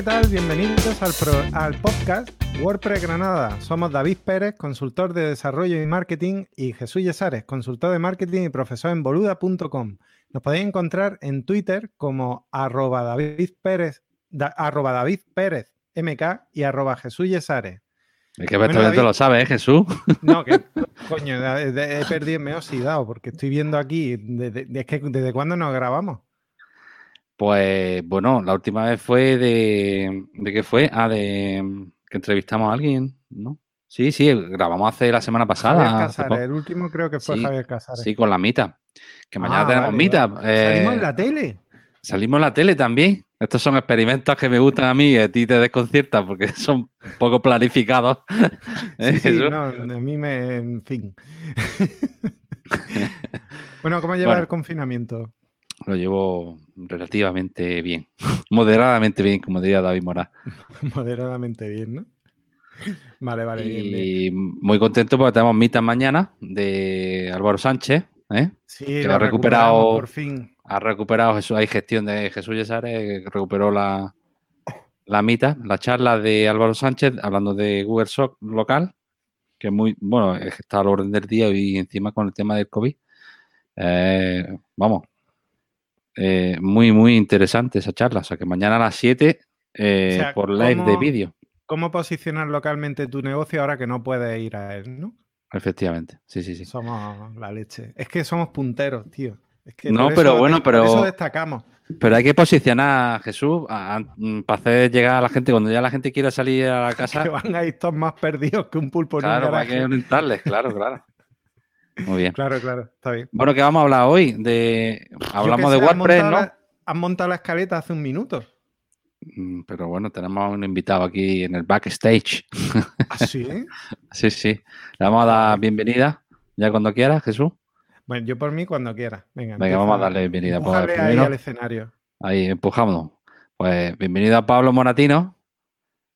¿qué tal? Bienvenidos al, pro- al podcast WordPress Granada. Somos David Pérez, consultor de desarrollo y marketing, y Jesús Yesares, consultor de marketing y profesor en boluda.com. Nos podéis encontrar en Twitter como arroba David Pérez, da- arroba David Pérez MK y arroba Jesús Yesares. Es que perfectamente lo sabes, ¿eh, Jesús? No, que coño, he perdido, me he oxidado porque estoy viendo aquí, de- de- de- es que ¿desde cuándo nos grabamos? Pues bueno, la última vez fue de. ¿De qué fue? Ah, de. Que entrevistamos a alguien, ¿no? Sí, sí, grabamos hace la semana pasada. Javier Casares, el último creo que fue Sí, Javier Casares. Sí, con la mitad. Que mañana Ah, tenemos vale, mitad. vale. Salimos en eh, la tele. Salimos en la tele también. Estos son experimentos que me gustan a mí y a ti te desconciertan porque son poco planificados. ¿Eh, Sí, sí, no, a mí me. En fin. bueno, ¿cómo lleva Bueno. el confinamiento? Lo llevo relativamente bien. Moderadamente bien, como diría David Morán. Moderadamente bien, ¿no? Vale, vale, bien, bien. Y muy contento porque tenemos mitad mañana de Álvaro Sánchez. ¿eh? Sí, que lo ha recuperado- por fin. Ha recuperado Jesús, hay gestión de Jesús Yesares, que recuperó la, la mitad, la charla de Álvaro Sánchez hablando de Google Soc local, que es muy, bueno, está al orden del día y encima con el tema del COVID. Eh, vamos, eh, muy, muy interesante esa charla. O sea que mañana a las 7 eh, O sea, por live de ¿cómo- vídeo. ¿Cómo posicionar localmente tu negocio ahora que no puedes ir a él, no? Efectivamente, sí, sí, sí. Somos la leche. Es que somos punteros, tío. Es que No, pero eso- bueno, por eso pero- destacamos. Pero hay que posicionar a Jesús a- a- mm, para hacer llegar a la gente. Cuando ya la gente quiera salir a la casa, Que van a ir todos más perdidos que un pulpo en un claro, hay garaje. que orientarles, claro, claro. Muy bien. Claro, claro, está bien. Bueno, ¿qué vamos a hablar hoy? De hablamos de WordPress, montado ¿no? la- Han montado la escaleta hace un minuto. Mm, Pero bueno, tenemos a un invitado aquí en el backstage. ¿Ah, sí? Sí, sí. Le vamos a dar bienvenida ya cuando quiera, Jesús. Bueno, yo por mí cuando quiera. Venga, vamos a darle bienvenida. Pues, Empújale ahí primero, al escenario. ahí empujamos. Pues bienvenido a Pablo Moratino,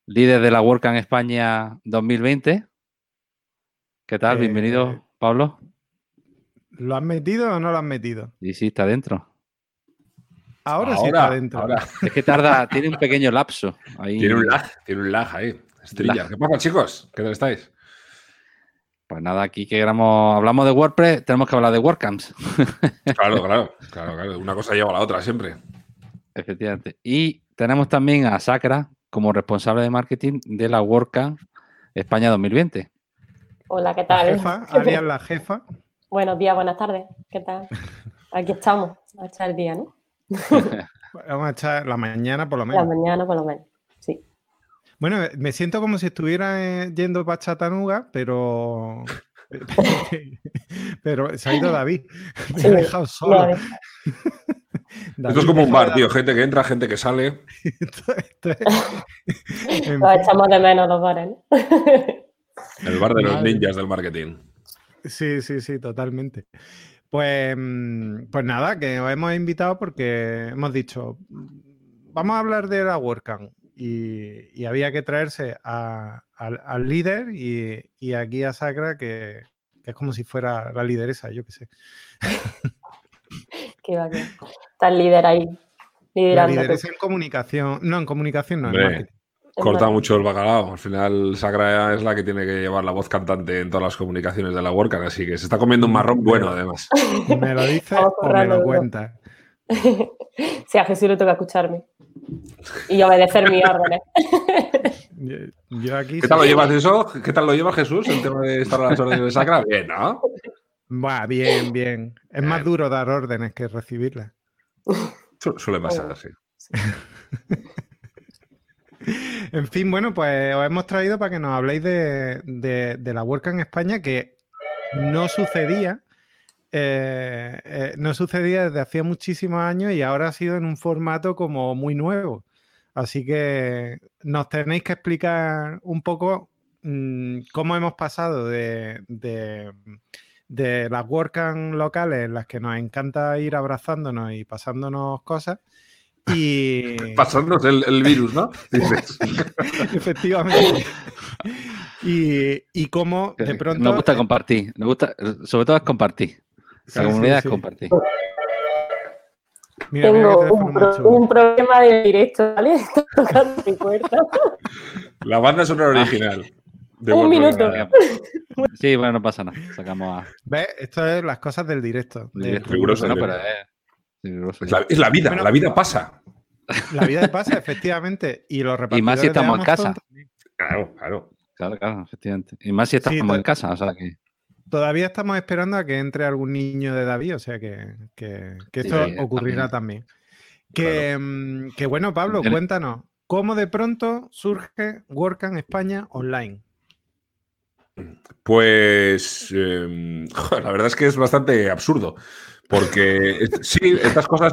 líder de la WordCamp España 2020. ¿Qué tal? Eh, Bienvenido, Pablo. ¿Lo has metido o no lo has metido? Y sí, está dentro. Ahora, sí está dentro. ahora. Es que tarda, tiene un pequeño lapso. Ahí. Tiene un lag, tiene un lag ahí. Estrella. Lag. ¿Qué pasa, chicos? ¿Qué tal estáis? Pues nada, aquí que hablamos de WordPress, tenemos que hablar de WordCamps. Claro, claro, claro, claro. Una cosa lleva a la otra siempre. Efectivamente. Y tenemos también a Sacra como responsable de marketing de la WordCamp España 2020. Hola, ¿qué La tal? jefa, alias la jefa. Buenos días, buenas tardes. ¿Qué tal? Aquí estamos, a echar el día, ¿no? Vamos a echar la mañana por lo La menos. mañana, por lo menos. Sí. Bueno, me siento como si estuviera eh, yendo para Chattanooga, pero. Pero se ha ido David. Me Sí, ha dejado solo. Esto es como un bar, tío. Gente que entra, gente que sale. Esto- esto es- echamos de menos los bares, ¿no? El bar de los ninjas del marketing. Sí, sí, sí, totalmente. Pues, mm, pues nada, que os hemos invitado porque hemos dicho, mm, vamos a hablar de la WordCamp y, y había que traerse a- al, al líder y, y aquí a Sacra, que, que es como si fuera la lideresa, yo qué sé. Que va. Está el líder ahí, La liderando. lideresa en comunicación, no, en comunicación no, en marketing. Corta mucho el bacalao. Al final, Sacra es la que tiene que llevar la voz cantante en todas las comunicaciones de la WordCamp. Así que se está comiendo un marrón bueno, además. ¿Me lo dices Vamos o me lo duro. cuentas? Sí, a Jesús le toca escucharme. Y obedecer mis órdenes. Yo, yo aquí... ¿Qué tal lo sí- llevas eso? ¿Qué tal lo lleva Jesús? El tema de estar a las órdenes de Sacra. Bien, ¿no? Buah, bien, bien. Es más duro dar órdenes que recibirlas. Su- Suele pasar así. En fin, bueno, pues os hemos traído para que nos habléis de, de- la WordCamp en España, que no sucedía, eh, eh, no sucedía desde hacía muchísimos años y ahora ha sido en un formato como muy nuevo. Así que nos tenéis que explicar un poco mm, cómo hemos pasado de, de- de las WordCamp locales en las que nos encanta ir abrazándonos y pasándonos cosas. Y Pasarnos el, el virus, ¿no? Dices. efectivamente. Y, y cómo de pronto. Nos gusta compartir, nos gusta, sobre todo es compartir. Sí, La sí, comunidad sí. es compartir. Mira, Tengo un, pro- problema de directo, ¿vale? Está tocando mi puerta. La banda sonora original. de Un World minuto. Granada. Sí, bueno, no pasa nada. Sacamos a. ¿Ves? Esto es las cosas del directo. de- directo. riguroso, No, ¿no? pero es. Es la, es la vida, Bueno. la vida pasa. La vida pasa, efectivamente. Y los Y más si repartidores estamos en casa. también. Claro, claro. Claro, claro, efectivamente. Y más si estamos Sí, en casa, o sea que. Todavía estamos esperando a que entre algún niño de David, o sea que, que- esto sí, ocurrirá también. Que, mm, que bueno, Pablo, cuéntanos, ¿cómo de pronto surge WordCamp España online? Pues eh, la verdad es que es bastante absurdo. Porque sí, estas cosas,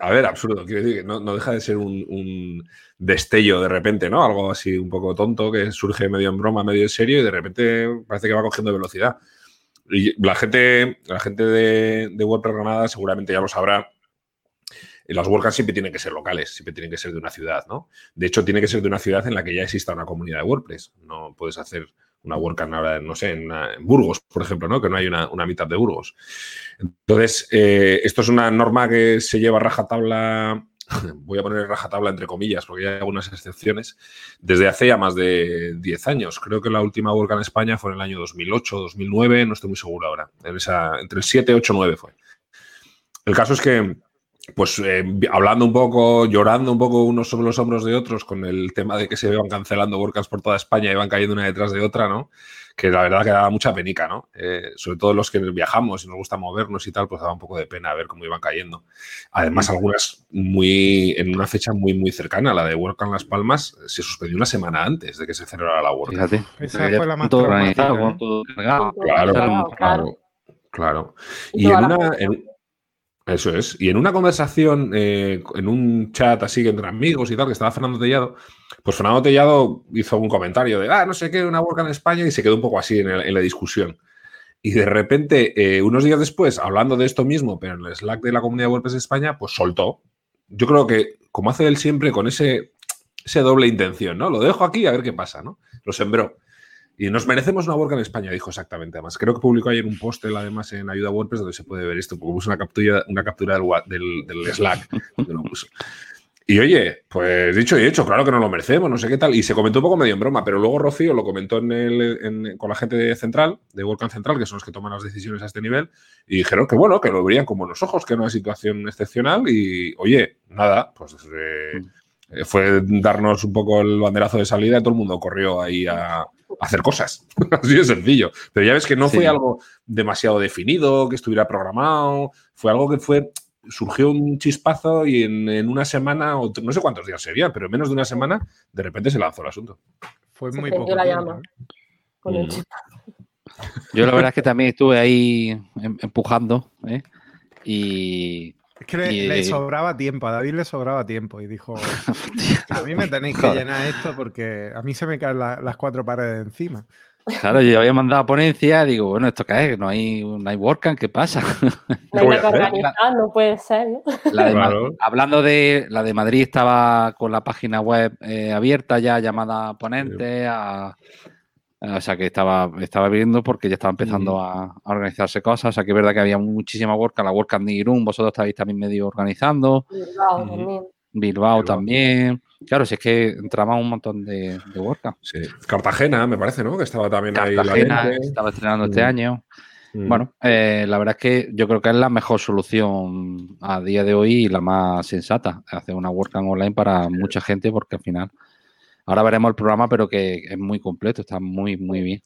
a ver, absurdo, quiero decir que no, no deja de ser un, destello de repente, ¿no? Algo así un poco tonto que surge medio en broma, medio en serio y de repente parece que va cogiendo velocidad. Y la gente, la gente de, de WordPress Granada seguramente ya lo sabrá. Las WordCamps siempre tienen que ser locales, siempre tienen que ser de una ciudad, ¿no? De hecho, tiene que ser de una ciudad en la que ya exista una comunidad de WordPress. No puedes hacer una WordCamp ahora, no sé, en, Burgos, por ejemplo, ¿no? Que no hay una, una mitad de Burgos. Entonces, eh, esto es una norma que se lleva rajatabla, voy a poner rajatabla entre comillas, porque hay algunas excepciones, desde hace ya más de 10 años. Creo que la última WordCamp en España fue en el año 2008, 2009, no estoy muy seguro ahora. En esa, entre el 7, 8, 9 fue. El caso es que, pues eh, hablando un poco, llorando un poco unos sobre los hombros de otros con el tema de que se iban cancelando WordCamps por toda España y iban cayendo una detrás de otra, ¿no? Que la verdad que daba mucha penica, ¿no? Eh, sobre todo los que viajamos y nos gusta movernos y tal, pues daba un poco de pena ver cómo iban cayendo. Además, algunas muy en una fecha muy, muy cercana, la de WordCamp Las Palmas, se suspendió una semana antes de que se celebrara la WordCamp. Fíjate. Esa fue la más todo organizado, todo cargado. Claro, Claro, claro, claro. Y en una. en- eso es. Y en una conversación, eh, en un chat así entre amigos y tal, que estaba Fernando Tellado, pues Fernando Tellado hizo un comentario de, ah, no sé qué, una WordCamp en España, y se quedó un poco así en, la discusión. Y de repente, eh, unos días después, hablando de esto mismo, pero en el Slack de la comunidad WordPress de España, pues soltó. Yo creo que, como hace él siempre, con ese, ese doble intención, ¿no? Lo dejo aquí a ver qué pasa, ¿no? Lo sembró. Y nos merecemos una WordCamp en España, dijo exactamente. Además, creo que publicó ayer un post, él, además, en Ayuda WordPress, donde se puede ver esto, porque puso una captura, una captura del, wa- del- del Slack. donde lo puso. Y oye, pues dicho y hecho, claro que no lo merecemos, no sé qué tal. Y se comentó un poco medio en broma, pero luego Rocío lo comentó en el- en- con la gente de Central, de WordCamp Central, que son los que toman las decisiones a este nivel, y dijeron que bueno, que lo verían como los ojos, que era una situación excepcional. Y oye, nada, pues eh, eh, fue darnos un poco el banderazo de salida y todo el mundo corrió ahí a hacer cosas. Así de sencillo. Pero ya ves que no Sí. fue algo demasiado definido, que estuviera programado, fue algo que fue surgió un chispazo y en, en una semana, o no sé cuántos días sería, pero en menos de una semana, de repente se lanzó el asunto. Fue Se muy poco la llama. ¿eh? con el Mm. chip. Yo la verdad es que también estuve ahí em- empujando, ¿eh? Y. Es que le, Y- le sobraba tiempo, a David le sobraba tiempo y dijo, a mí me tenéis que llenar esto porque a mí se me caen la- las cuatro paredes encima. Claro, yo había mandado a ponencia, digo, bueno, ¿esto qué es? No hay, no hay WordCamp, ¿qué pasa? No hay organizar, no puede ser, ¿no? La de Ma- Claro. hablando de la de Madrid estaba con la página web eh, abierta ya llamada a ponente a, o sea que estaba estaba viendo porque ya estaba empezando a, a organizarse cosas o sea que es verdad que había muchísima WordCamp la WordCamp de Irún vosotros estáis también medio organizando Bilbao también. Bilbao Bilbao. también claro si es que entraba un montón de, de WordCamp Sí. Cartagena, me parece, ¿no? Que estaba también ahí Cartagena latente. estaba estrenando este año Mm. Bueno, eh, la verdad es que yo creo que es la mejor solución a día de hoy y la más sensata, hacer una WordCamp online para mucha gente porque al final, ahora veremos el programa, pero que es muy completo, está muy, muy bien.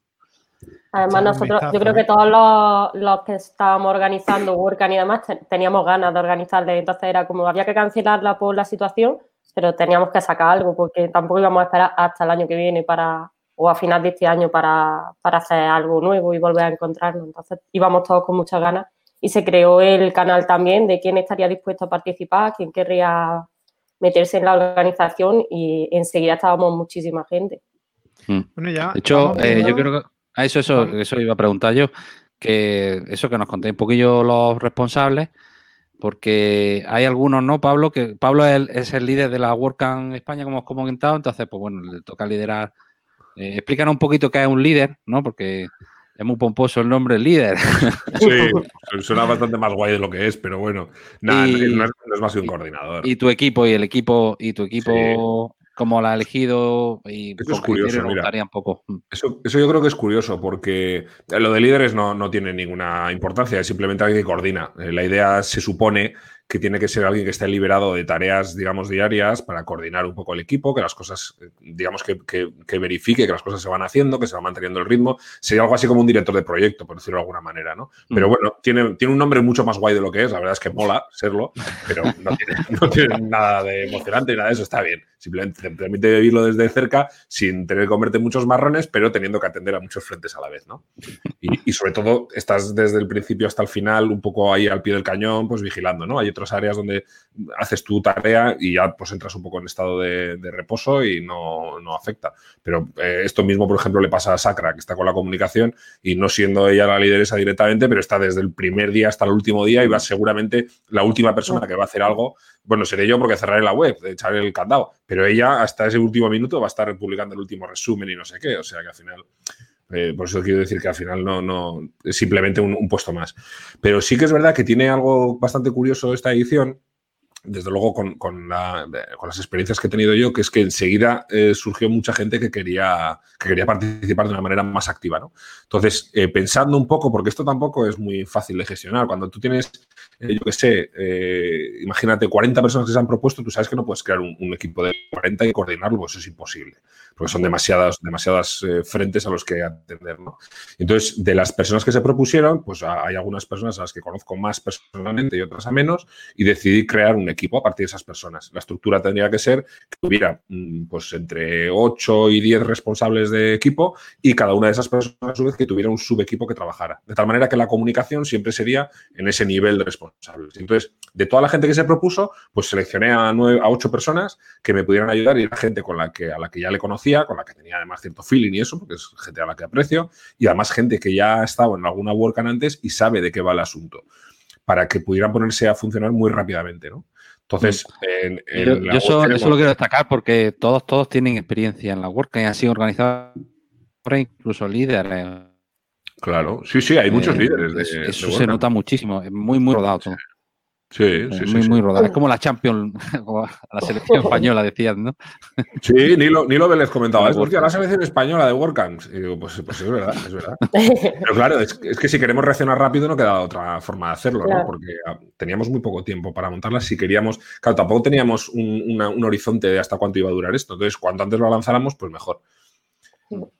Además, nosotros, yo creo que todos los, los que estábamos organizando WordCamp y demás te- teníamos ganas de organizarle. Entonces era como había que cancelarla por la situación, pero teníamos que sacar algo porque tampoco íbamos a esperar hasta el año que viene para o a final de este año para, para hacer algo nuevo y volver a encontrarnos. Entonces íbamos todos con muchas ganas y se creó el canal también de quién estaría dispuesto a participar, quién querría meterse en la organización y enseguida estábamos muchísima gente. Bueno, ya. De hecho, eh, yo creo que a eso, eso, Vamos. eso iba a preguntar yo, que eso que nos contéis un poquillo los responsables, porque hay algunos, ¿no, Pablo? Que Pablo es el, es el líder de la WordCamp España, como os comentado, entonces, pues bueno, le toca liderar. Eh, explícanos un poquito qué es un líder, ¿no? Porque Es muy pomposo el nombre líder. Sí, suena bastante más guay de lo que es, pero bueno, nada, Y- no, es, no es más que un coordinador. Y tu equipo y el equipo y tu equipo como la ha elegido y Eso es curioso, mira. un poco. Mm. Eso, eso yo creo que es curioso porque lo de líderes no, no tiene ninguna importancia, es simplemente alguien que coordina. Eh, La idea se supone que tiene que ser alguien que esté liberado de tareas, digamos, diarias para coordinar un poco el equipo, que las cosas, eh, digamos, que, que- que verifique que las cosas se van haciendo, que se va manteniendo el ritmo. Sería algo así como un director de proyecto, por decirlo de alguna manera, ¿no? Pero Mm. bueno, tiene, tiene un nombre mucho más guay de lo que es, la verdad es que mola serlo, pero no tiene, no tiene nada de emocionante, nada de eso, está bien. Simplemente te permite vivirlo desde cerca sin tener que comerte muchos marrones, pero teniendo que atender a muchos frentes a la vez, ¿no? Y, y sobre todo estás desde el principio hasta el final un poco ahí al pie del cañón, pues vigilando, ¿no? Hay otras áreas donde haces tu tarea y ya pues entras un poco en estado de, de reposo y no, no afecta. Pero eh, esto mismo, por ejemplo, le pasa a Sacra, que está con la comunicación y no siendo ella la lideresa directamente, pero está desde el primer día hasta el último día y va seguramente la última persona que va a hacer algo. Bueno, seré yo porque cerraré la web, echaré el candado, pero ella hasta ese último minuto va a estar publicando el último resumen y no sé qué. O sea que al final, eh, por eso quiero decir que al final no, no es simplemente un, puesto más. Pero sí que es verdad que tiene algo bastante curioso esta edición, desde luego con, con eh, las experiencias que he tenido yo, que es que enseguida eh, surgió mucha gente que quería, que quería participar de una manera más activa. ¿no? Entonces, pensando un poco, porque esto tampoco es muy fácil de gestionar, cuando tú tienes, eh, yo qué sé, eh, imagínate 40 personas que se han propuesto, tú sabes que no puedes crear un, un equipo de 40 y coordinarlo, pues eso es imposible, porque son demasiadas, demasiadas eh, frentes a los que atender. ¿no? Entonces, de las personas que se propusieron, pues hay algunas personas a las que conozco más personalmente y otras a menos, y decidí crear un equipo a partir de esas personas. La estructura tendría que ser que tuviera mm, pues entre 8 y 10 responsables de equipo y cada una de esas personas a su vez que tuviera un subequipo que trabajara. De tal manera que la comunicación siempre sería en ese nivel de responsables. Entonces, de toda la gente que se propuso, pues seleccioné a, nueve, a 8 personas que me pudieran ayudar y era gente con la que, a la que ya le conocía, con la que tenía además cierto feeling y eso, porque es gente a la que aprecio, y además gente que ya ha estado en alguna WordCamp antes y sabe de qué va el asunto, para que pudieran ponerse a funcionar muy rápidamente, ¿no? Entonces, en, en Yo, la yo eso, eso lo quiero destacar porque todos, todos tienen experiencia en la work y han sido organizados incluso líderes. Claro, sí, sí, hay muchos Eh, líderes de, eso de eso se nota muchísimo, es muy, muy rodado todo. Sí, Eh, sí, sí. muy, sí. muy rodado. Es como la Champions, como la selección española, decías, ¿no? Sí, Nilo, Nilo Vélez comentaba La esto. Hostia, la selección española de WordCamp. Y digo, pues, pues es verdad, es verdad. Pero claro, es, es que si queremos reaccionar rápido no queda otra forma de hacerlo, ¿no? Porque ah, teníamos muy poco tiempo para montarla. Si queríamos, claro, tampoco teníamos un, una- un horizonte de hasta cuánto iba a durar esto. Entonces, cuanto antes lo lanzáramos, pues mejor.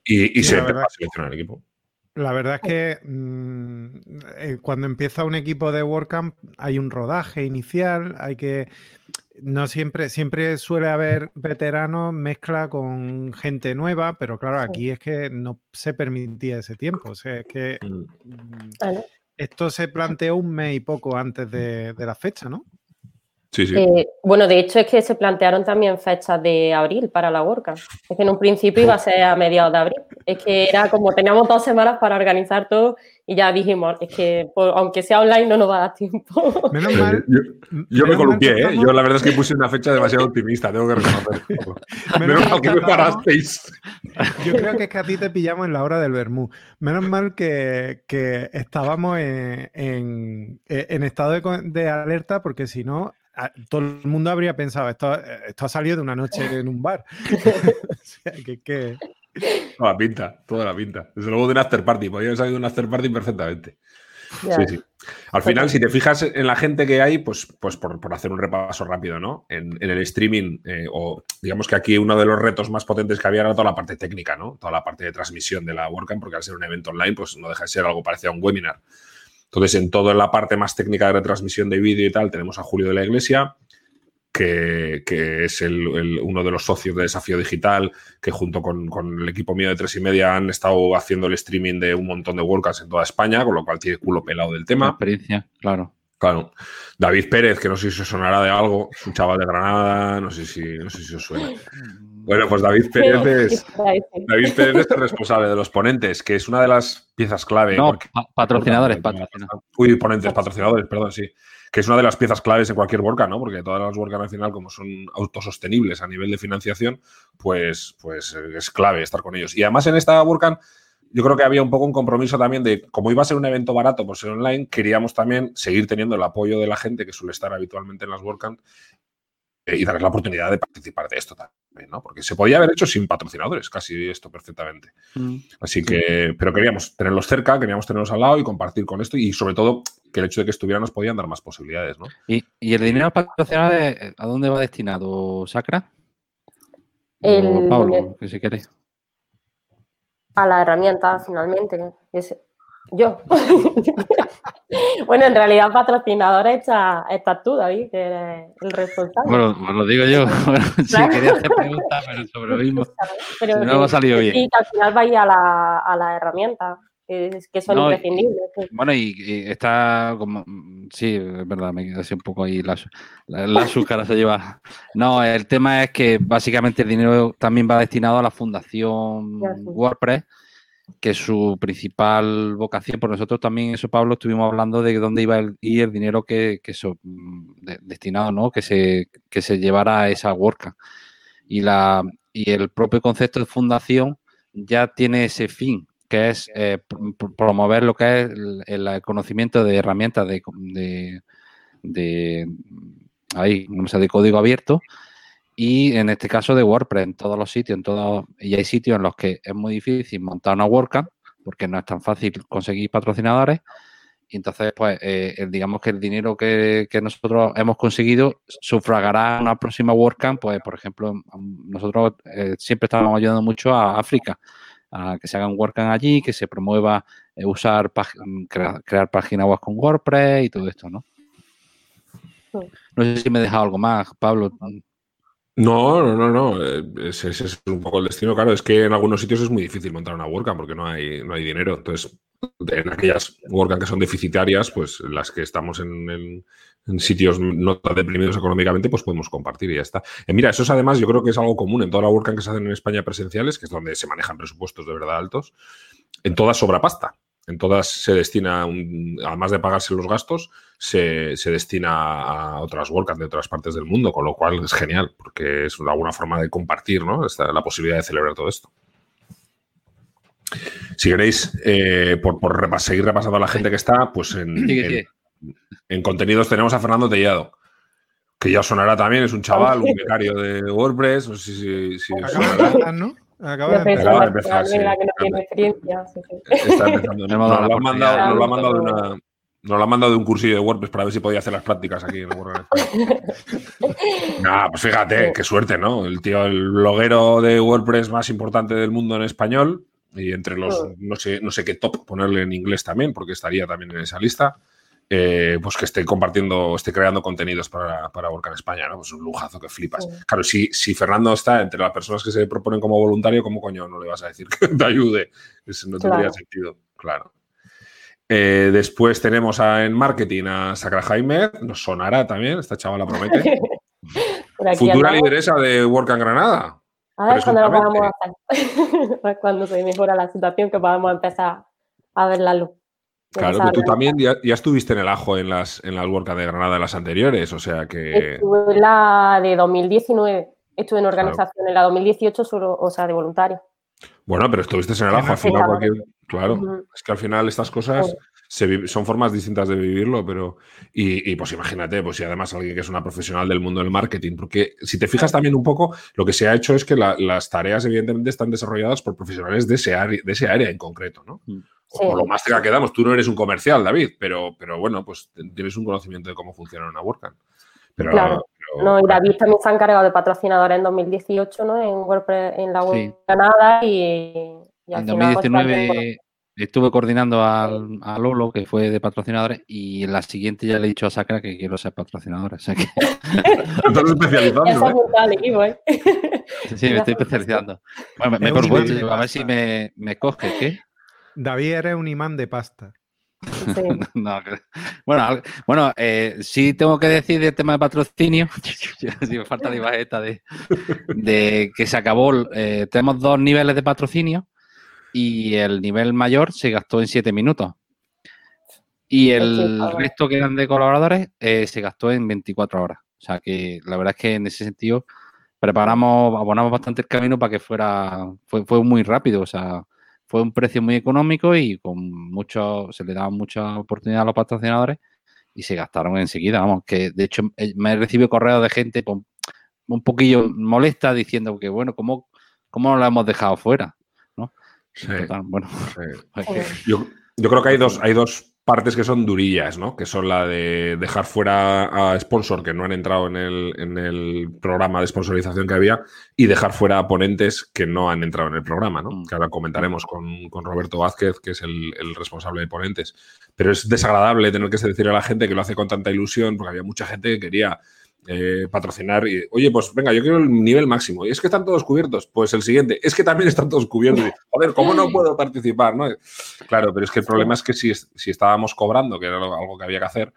Y, y Sí, se empezó a seleccionar el equipo. La verdad es que mm, eh, cuando empieza un equipo de WordCamp hay un rodaje inicial, hay que... No siempre, siempre suele haber veteranos mezcla con gente nueva, pero claro, aquí es que no se permitía ese tiempo. O sea, es que Mm. mm, esto se planteó un mes y poco antes de, de la fecha, ¿no? Sí, sí. Eh, bueno, de hecho es que se plantearon también fechas de abril para la WordCamp. Es que en un principio iba a ser a mediados de abril. Es que era como teníamos dos semanas para organizar todo y ya dijimos, es que por- aunque sea online no nos va a dar tiempo. Menos mal. Yo, me menos columpié, ¿eh? estamos- Yo la verdad es que puse una fecha demasiado optimista, tengo que reconocerlo. Menos mal que me parasteis. Yo creo que es que a ti te pillamos en la hora del vermú. Menos mal que, que estábamos en, en- en estado de, de alerta, porque si no, todo el mundo habría pensado, esto, esto ha salido de una noche en un bar. o sea, que, que- Toda la pinta, toda la pinta. Desde luego de un after party, podría haber salido de un after party perfectamente. Ya. Sí, sí. Al final, si te fijas en la gente que hay, pues, pues por, por hacer un repaso rápido, ¿no? En, en el streaming, eh, o digamos que aquí uno de los retos más potentes que había era toda la parte técnica, ¿no? Toda la parte de transmisión de la WordCamp, porque al ser un evento online, pues no deja de ser algo parecido a un webinar. Entonces, en toda la parte más técnica de retransmisión de vídeo y tal, tenemos a Julio de la Iglesia, que, que es el- el- uno de los socios de Desafío Digital, que junto con, con el equipo mío de tres y media han estado haciendo el streaming de un montón de WordCamps en toda España, con lo cual tiene culo pelado del La tema. experiencia, claro. Claro. David Pérez, que no sé si os sonará de algo, es un chaval de Granada, no sé si, no sé si os suena. Bueno, pues David Pérez es, David Pérez es el responsable de los ponentes, que es una de las piezas clave. No, pa- patrocinadores, patrocinadores. Uy, ponentes, patrocinadores, perdón, sí. Que es una de las piezas claves en cualquier WordCamp, ¿no? Porque todas las WordCamp al final, como son autosostenibles a nivel de financiación, pues, pues es clave estar con ellos. Y además en esta WordCamp yo creo que había un poco un compromiso también de, como iba a ser un evento barato por ser online, queríamos también seguir teniendo el apoyo de la gente que suele estar habitualmente en las WordCamp eh, y darles la oportunidad de participar de esto también, ¿no? Porque se podía haber hecho sin patrocinadores, casi esto perfectamente. Mm. Así que, pero queríamos tenerlos cerca, queríamos tenerlos al lado y compartir con esto y sobre todo que el hecho de que estuvieran nos podían dar más posibilidades, ¿no? ¿Y, y el dinero patrocinado eh, a dónde va destinado, Sacra? El- O Pablo, que si quieres. a la herramienta finalmente. es yo. bueno, en realidad patrocinadora está, estás tú, David, que eres el responsable. Bueno, os lo digo yo. Bueno, sí, Claro. quería hacer preguntas, pero sobre lo mismo. Pero si no, ha salido bien. Sí, que al final va a la, a la herramienta, que, son No, imprescindibles. sí. Bueno, y, y está como. Sí, es verdad, me quedé así un poco ahí. La, la, la azúcar se lleva. No, el tema es que básicamente el dinero también va destinado a la fundación sí. WordPress, que su principal vocación. Por nosotros también, eso, Pablo, estuvimos hablando de dónde iba a ir el dinero que, que eso, mm, de- destinado, ¿no? Que se, que se llevara a esa WordCamp. Y, la, y el propio concepto de fundación ya tiene ese fin, que es eh, pr- pr- promover lo que es el, conocimiento de herramientas de, de, de- ahí, de código abierto y en este caso de WordPress en todos los sitios, en todos, y hay sitios en los que es muy difícil montar una WordCamp porque no es tan fácil conseguir patrocinadores y entonces pues eh, el- digamos que el dinero que, que nosotros hemos conseguido sufragará una próxima WordCamp, pues por ejemplo nosotros eh, siempre estábamos ayudando mucho a África a que se hagan WordCamp allí, que se promueva eh, usar pag- crea- crear páginas web con WordPress y todo esto, ¿no? No sé si me he dejado algo más, Pablo. No, no, no, no. eh, Ese, es un poco el destino. Claro, es que en algunos sitios es muy difícil montar una WordCamp porque no hay, no hay dinero. Entonces, en aquellas WordCamp que son deficitarias, pues las que estamos en sitios no tan deprimidos económicamente, pues podemos compartir y ya está. Eh, mira, eso es además, yo creo que es algo común en toda la WordCamp que se hacen en España presenciales, que es donde se manejan presupuestos de verdad altos. En todas sobra pasta. En todas se destina, un- además de pagarse los gastos, se, se destina a otras WordCamp de otras partes del mundo, con lo cual es genial, porque es alguna forma de compartir ¿no? Esta- la posibilidad de celebrar todo esto. Si queréis, eh, por, por repas- seguir repasando a la gente que está, pues en, Sigue, en- sigue. en contenidos tenemos a Fernando Tellado, que ya sonará también, es un chaval, un becario de WordPress, no sé si, si sonará. ¿no? Acaba de empezar. acaba de nacional empezar, sí. negra que no tiene experiencia. sí, sí. Está empezando. Le hemos dado Nos la lo ha mandado, oportunidad. nos lo ha mandado de una, nos lo ha mandado de un cursillo de WordPress para ver si podía hacer las prácticas aquí en el WordPress. Nah, pues fíjate, qué suerte, ¿no? El tío, el bloguero de WordPress más importante del mundo en español y entre los, no sé, no sé qué top ponerle en inglés también, porque estaría también en esa lista. Eh, pues que esté compartiendo, esté creando contenidos para, para WordCamp España, ¿no? Pues un lujazo que flipas. Sí. Claro, si, si Fernando está entre las personas que se proponen como voluntario, ¿cómo coño no le vas a decir que te ayude? Eso no tendría sentido, claro. Eh, después tenemos a- en marketing a Sacra Jaime, nos sonará también, esta chavala promete. Futura andamos. lideresa de WordCamp Granada. A ver cuándo lo hacer. A ver cuando se mejora la situación que podamos empezar a ver la luz. Claro, que tú también ya, ya estuviste en el ajo en las, en las WordCamp de Granada, las anteriores, o sea que... Estuve en la de 2019. Estuve en organización en la 2018, solo, o sea, de voluntario. Bueno, pero estuviste en el ajo, al final Claro. cualquier... Claro, es que al final estas cosas Sí. se vi- son formas distintas de vivirlo, pero... Y, y, pues imagínate, pues y además alguien que es una profesional del mundo del marketing, porque si te fijas también un poco, lo que se ha hecho es que la- las tareas evidentemente están desarrolladas por profesionales de ese, área, de ese área en concreto, ¿no? O Sí. por lo más cerca que damos, tú no eres un comercial, David, pero, pero bueno, pues tienes un conocimiento de cómo funciona una WordCamp. Pero, Claro. pero- No, y David también se ha encargado de patrocinadora en 2018, ¿no? En WordPress, en la web Sí. de Canadá y, y al En final, pues, también, 2019 estuve coordinando al, a Lolo, que fue de patrocinadores, y en la siguiente ya le he dicho a Sacra que quiero ser patrocinadora. O sea que Estás especializando, ¿eh? ¿eh? sí, me estoy especializando. Bueno, me, me propuesto, a ver si me, me coge, ¿qué? David eres un imán de pasta. Sí. No, que- bueno, bueno eh, sí tengo que decir del tema de patrocinio, si me falta la imagen esta de, de que se acabó, eh, tenemos dos niveles de patrocinio y el nivel mayor se gastó en siete minutos. Y el resto que eran de colaboradores eh, se gastó en 24 horas. O sea que la verdad es que en ese sentido preparamos, abonamos bastante el camino para que fuera, fue, fue muy rápido. O sea, fue un precio muy económico y con mucho, se le daba mucha oportunidad a los patrocinadores y se gastaron enseguida. Vamos, que de hecho eh, me he recibido correos de gente un poquillo molesta diciendo que, bueno, ¿cómo, cómo nos la hemos dejado fuera? ¿no? bueno. Yo, yo, creo que hay dos, hay dos partes que son durillas, ¿no? Que son la de dejar fuera a sponsor que no han entrado en el, en el programa de sponsorización que había y dejar fuera a ponentes que no han entrado en el programa, ¿no? Mm. Que ahora comentaremos con, con Roberto Vázquez, que es el, el, responsable de ponentes. Pero es desagradable tener que decir a la gente que lo hace con tanta ilusión, porque había mucha gente que quería eh, patrocinar y, oye, pues venga, yo quiero el nivel máximo. Y es que están todos cubiertos. Pues el siguiente, es que también están todos cubiertos. Joder, ¿cómo no puedo participar? ¿no? Claro, pero es que el problema es que si, si estábamos cobrando, que era algo que había que hacer,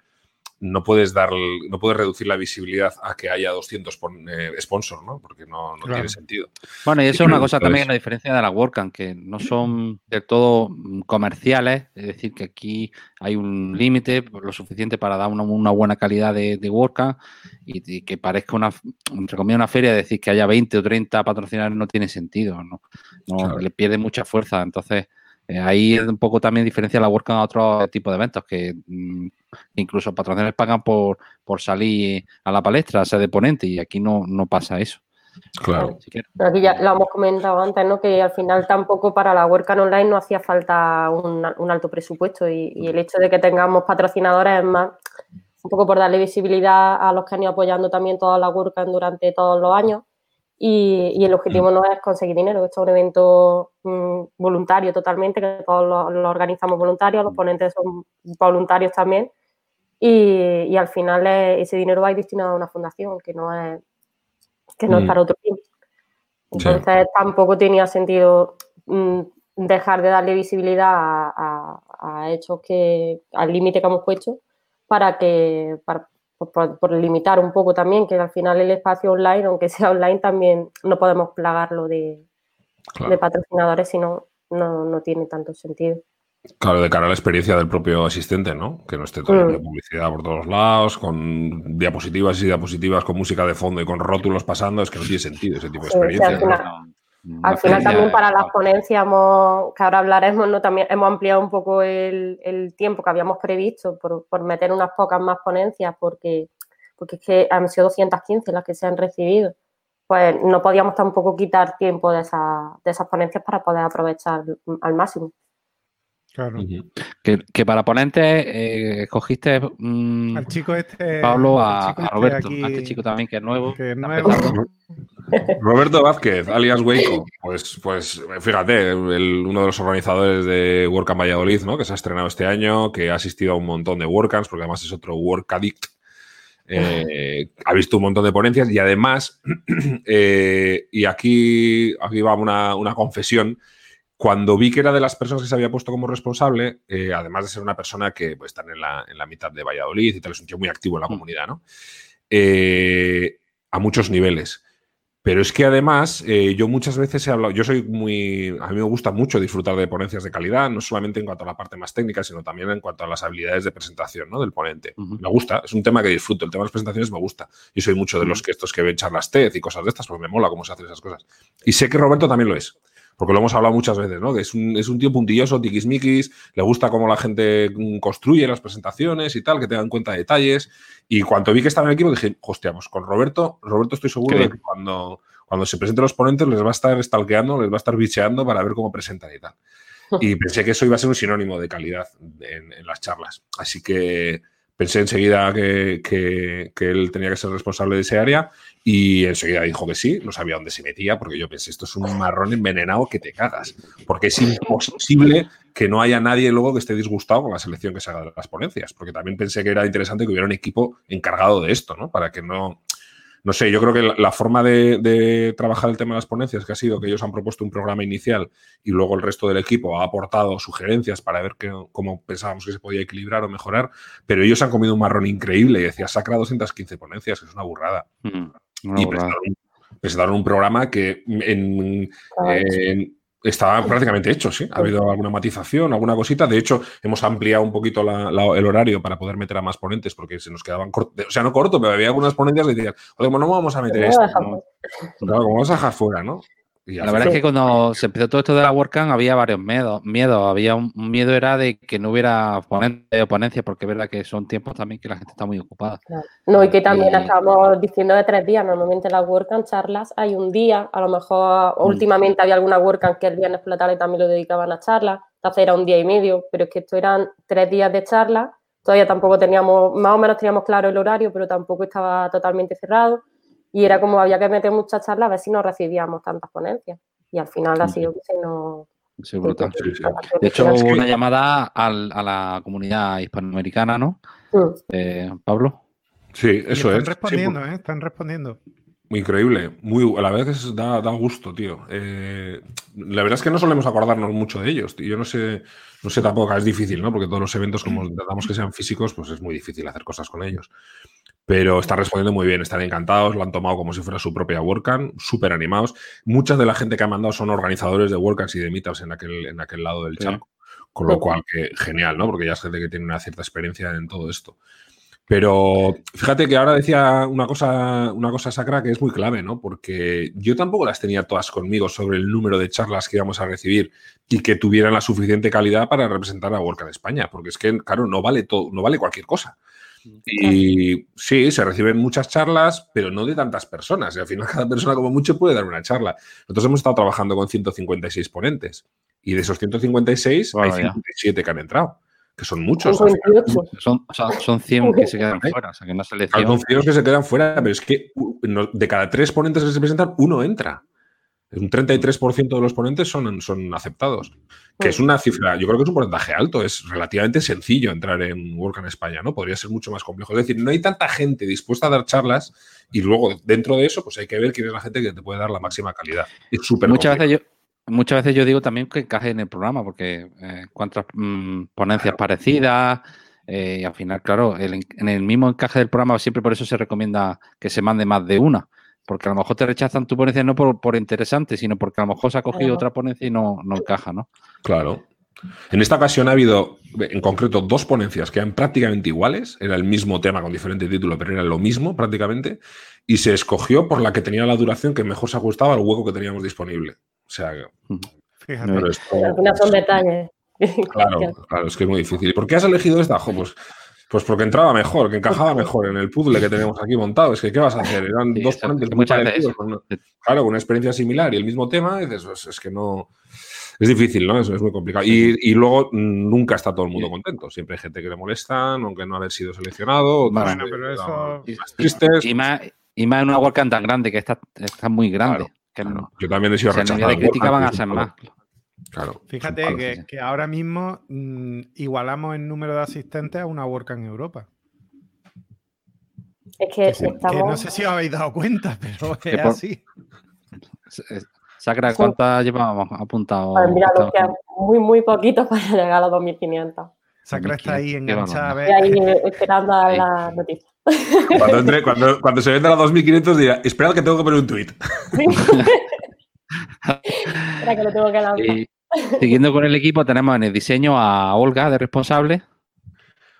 no puedes dar, no puedes reducir la visibilidad a que haya 200 eh, sponsors, ¿no? Porque no, tiene sentido. Bueno, y eso es una cosa también, la diferencia de la WordCamp, que no son del todo comerciales, es decir, que aquí hay un límite lo suficiente para dar una, buena calidad de, de WordCamp y, que parezca una, entre comillas, una feria, decir que haya 20 o 30 patrocinadores no tiene sentido, ¿no? no Le pierde mucha fuerza, entonces eh, ahí un poco también diferencia la WordCamp a otro tipo de eventos que mm, incluso patrocinadores pagan por, por salir a la palestra, ser de ponente, y aquí no, no pasa eso. Claro. aquí ya lo hemos comentado antes, ¿no? Que al final tampoco para la WordCamp Online no hacía falta un, alto presupuesto y, y, el hecho de que tengamos patrocinadores es más un poco por darle visibilidad a los que han ido apoyando también toda la WordCamp durante todos los años y, el objetivo no es conseguir dinero, esto es un evento mm, voluntario totalmente, que todos lo, organizamos voluntarios, los ponentes son voluntarios también. Y, al final ese dinero va a ir destinado a una fundación, que no es, que no es mm. para otro fin. Entonces tampoco tenía sentido mm, dejar de darle visibilidad a, hechos que, al límite que hemos puesto, para que, para, por, limitar un poco también, que al final el espacio online, aunque sea online, también no podemos plagarlo de, patrocinadores, si no, no tiene tanto sentido. Claro, de cara a la experiencia del propio asistente, ¿no? Que no esté todo de mm. publicidad por todos lados, con diapositivas y diapositivas, con música de fondo y con rótulos pasando, es que no tiene sentido ese tipo de experiencia. Al final también para las ponencias, que ahora hablaremos, ¿no? también hemos ampliado un poco el, tiempo que habíamos previsto por, meter unas pocas más ponencias, porque, porque es que han sido 215 las que se han recibido. Pues no podíamos tampoco quitar tiempo de, de esas ponencias para poder aprovechar al máximo. Claro. que, para ponentes eh, escogiste mm, al chico este Pablo a, este Roberto, a este chico también que es nuevo. Roberto Vázquez, alias Waco, pues, pues fíjate, uno de los organizadores de WordCamp Valladolid, ¿no? que se ha estrenado este año, que ha asistido a un montón de WordCamps, porque además es otro Work Addict. Eh, ha visto un montón de ponencias y además, eh, y aquí, aquí va una, una confesión, cuando vi que era de las personas que se había puesto como responsable, eh, además de ser una persona que pues, está en la, en la, mitad de Valladolid y tal, es un tío muy activo en la mm. comunidad, ¿no? Eh, a muchos niveles. Pero es que además eh, yo muchas veces he hablado, yo soy muy, a mí me gusta mucho disfrutar de ponencias de calidad, no solamente en cuanto a la parte más técnica, sino también en cuanto a las habilidades de presentación ¿no? del ponente. Me gusta, es un tema que disfruto, el tema de las presentaciones me gusta. Yo soy mucho de los que estos que ven charlas TED y cosas de estas, porque me mola cómo se hacen esas cosas. Y sé que Roberto también lo es porque lo hemos hablado muchas veces, ¿no? Que es un, es un tío puntilloso, tiquismiquis, le gusta cómo la gente mm, construye las presentaciones y tal, que tenga en cuenta detalles. Y cuando vi que estaba en el equipo, dije, hostia, pues con Roberto, Roberto estoy seguro de que cuando, cuando se presenten los ponentes les va a estar stalkeando, les va a estar bicheando para ver cómo presentan y tal. Y pensé que eso iba a ser un sinónimo de calidad en, en las charlas. Así que pensé enseguida que, que, que, él tenía que ser responsable de ese área y enseguida dijo que sí, no sabía dónde se metía, porque yo pensé, esto es un marrón envenenado que te cagas, porque es imposible que no haya nadie luego que esté disgustado con la selección que se haga de las ponencias, porque también pensé que era interesante que hubiera un equipo encargado de esto, ¿no? Para que no, no sé, yo creo que la, forma de, trabajar el tema de las ponencias, que ha sido que ellos han propuesto un programa inicial y luego el resto del equipo ha aportado sugerencias para ver cómo pensábamos que se podía equilibrar o mejorar, pero ellos han comido un marrón increíble y decía, saca 215 ponencias, que es una burrada. Mm, y Presentaron, un programa que en, estaba prácticamente hecho, sí. Ha habido alguna matización, alguna cosita. De hecho, hemos ampliado un poquito el horario para poder meter a más ponentes porque se nos quedaban cortos. O sea, no corto, pero había algunas ponencias que decían, oye, bueno, no vamos a meter esto. ¿no? Claro, como vamos a dejar fuera, ¿no? La verdad es que cuando se empezó todo esto de la WordCamp había varios miedos. miedos. Había un, miedo era de que no hubiera ponencia, porque es verdad que son tiempos también que la gente está muy ocupada. No, y que también estamos diciendo de tres días. Normalmente en las WordCamp charlas hay un día, a lo mejor mm. últimamente había alguna WordCamp que el viernes por la tarde también lo dedicaban a charlas, entonces era un día y medio, pero es que esto eran tres días de charlas. Todavía tampoco teníamos, más o menos teníamos claro el horario, pero tampoco estaba totalmente cerrado y era como había que meter muchas charlas a ver si no recibíamos tantas ponencias. Y al final ha sido que se nos... Sí, brutal. De hecho, hubo una llamada a la comunidad hispanoamericana, ¿no? Eh, Pablo. Sí, eso están es. Respondiendo, ¿eh? Están respondiendo. Muy increíble. Muy, a la vez da, da gusto, tío. Eh, la verdad es que no solemos acordarnos mucho de ellos. Yo no sé, no sé tampoco, es difícil, ¿no? Porque todos los eventos, como tratamos que sean físicos, pues es muy difícil hacer cosas con ellos pero están respondiendo muy bien, están encantados, lo han tomado como si fuera su propia WordCamp, súper animados. Mucha de la gente que ha mandado son organizadores de WordCamps y de Meetups en aquel, en aquel lado del charco, con lo cual, que genial, ¿no? Porque ya es gente que tiene una cierta experiencia en todo esto. Pero fíjate que ahora decía una cosa, una cosa sacra que es muy clave, ¿no? Porque yo tampoco las tenía todas conmigo sobre el número de charlas que íbamos a recibir y que tuvieran la suficiente calidad para representar a WordCamp España, porque es que, claro, no vale todo, no vale cualquier cosa. Y sí, se reciben muchas charlas, pero no de tantas personas. Y al final cada persona como mucho puede dar una charla. Nosotros hemos estado trabajando con 156 ponentes. Y de esos 156 hay 57 que han entrado, que son muchos. Son, son 100 que se quedan fuera, o sea, que no Son 100 que se quedan fuera, pero es que de cada tres ponentes que se presentan, uno entra. Un 33% de los ponentes son, son aceptados, que es una cifra, yo creo que es un porcentaje alto, es relativamente sencillo entrar en Work en España, ¿no? Podría ser mucho más complejo. Es decir, no hay tanta gente dispuesta a dar charlas y luego dentro de eso, pues hay que ver quién es la gente que te puede dar la máxima calidad. Es súper Muchas veces yo, Muchas veces yo digo también que encaje en el programa, porque eh, cuántas mm, ponencias parecidas, eh, y al final, claro, en el mismo encaje del programa siempre por eso se recomienda que se mande más de una. Porque a lo mejor te rechazan tu ponencia no por, interesante, sino porque a lo mejor se ha cogido otra ponencia y no, no encaja, ¿no? Claro. En esta ocasión ha habido, en concreto, dos ponencias que eran prácticamente iguales, era el mismo tema con diferente título, pero era lo mismo prácticamente, y se escogió por la que tenía la duración que mejor se ajustaba al hueco que teníamos disponible. O sea, fíjate. son detalles. Claro, claro, es que es muy difícil. ¿Y por qué has elegido esta? pues pues porque entraba mejor, que encajaba mejor en el puzzle que tenemos aquí montado. Es que, ¿qué vas a hacer? Eran dos ponentes muy parecidos, con claro, con una experiencia similar y el mismo tema. Y dices, pues, es que no. Es difícil, ¿no? Eso es muy complicado. Y, luego mm, nunca está todo el mundo contento. Siempre hay gente que le molesta, aunque no haber sido seleccionado. Bueno, pero eso. Y más, y más en una WordCamp tan grande, que está, está muy grande. Yo también he sido rechazado. de crítica van a ser más. Fíjate que, ahora mismo mm, igualamos el número de asistentes a una WordCamp en Europa. Es que, no sé si os habéis dado cuenta, pero es así. Sacra, ¿cuántas llevábamos apuntado? Pues mira, lo que muy, muy poquito para llegar a los 2500. Sacra está ahí enganchada. Estoy ahí esperando a la noticia. Cuando, cuando, se venda a los 2500 dirá, esperad que tengo que poner un tweet. Espera que lo tengo que lanzar. Siguiendo con el equipo, tenemos en el diseño a Olga de responsable.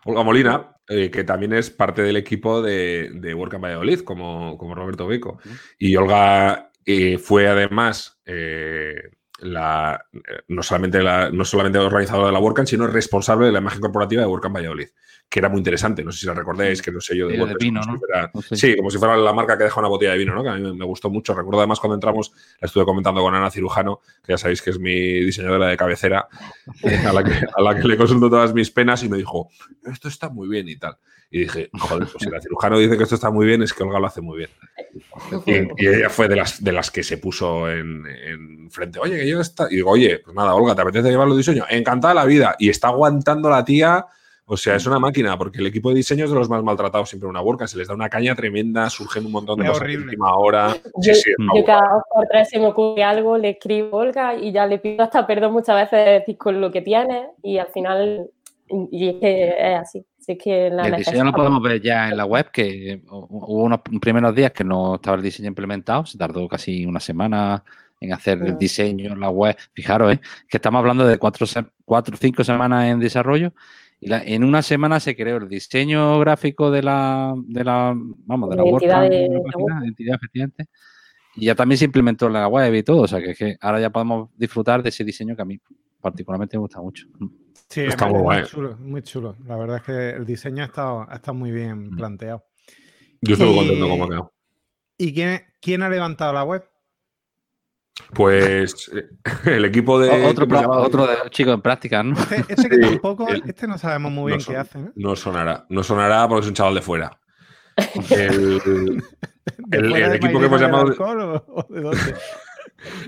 Olga Molina, eh, que también es parte del equipo de, de Work Valladolid, como, como Roberto Beco. Y Olga eh, fue además eh, la, no, solamente la, no solamente organizadora de la WordCamp, sino responsable de la imagen corporativa de WordCamp Valladolid que era muy interesante. No sé si la recordáis, que no sé yo de, vino, ¿no? Sí, como si fuera la marca que deja una botella de vino, ¿no? Que a mí me gustó mucho. Recuerdo además cuando entramos, la estuve comentando con Ana Cirujano, que ya sabéis que es mi diseñadora de cabecera, a, la que, a la que le consulto todas mis penas y me dijo, esto está muy bien y tal. Y dije, joder, pues si la cirujano dice que esto está muy bien, es que Olga lo hace muy bien. Y, ella fue de las, de las que se puso en, frente. Oye, que yo está. Y digo, oye, pues nada, Olga, ¿te apetece llevar los diseños? Encantada la vida. Y está aguantando la tía o sea, es una máquina, porque el equipo de diseño es de los más maltratados siempre en una WordCamp. Se les da una caña tremenda, surgen un montón de cosas en última hora. Yo, cada dos por tres se me ocurre algo, le escribo Olga y ya le pido hasta perdón muchas veces decir con lo que tiene y al final y es que es así. que el diseño lo podemos ver ya en la web, que hubo unos primeros días que no estaba el diseño implementado, se tardó casi una semana en hacer el diseño en la web. Fijaros, ¿eh? que estamos hablando de cuatro o cinco semanas en desarrollo en una semana se creó el diseño gráfico de la, de la vamos, de la, entidad, de, la entidad efectivamente. Y ya también se implementó en la web y todo, o sea que, es que ahora ya podemos disfrutar de ese diseño que a mí particularmente me gusta mucho. Sí, Está es muy muy, guay. chulo, muy chulo. La verdad es que el diseño ha estado, ha estado muy bien Mm. planteado. Yo estoy Y- contento como ha quedado. ¿Y quién, quién ha levantado la web? Pues eh, el equipo de. Otro, ¿cómo se pro- llama? otro de los chicos en práctica, ¿no? Este, este que Sí, tampoco, el- este no sabemos muy no bien son- qué hace, ¿no? No sonará. No sonará porque es un chaval de fuera. El, ¿De el- el de equipo que hemos llamado- Alcor o- o de dónde?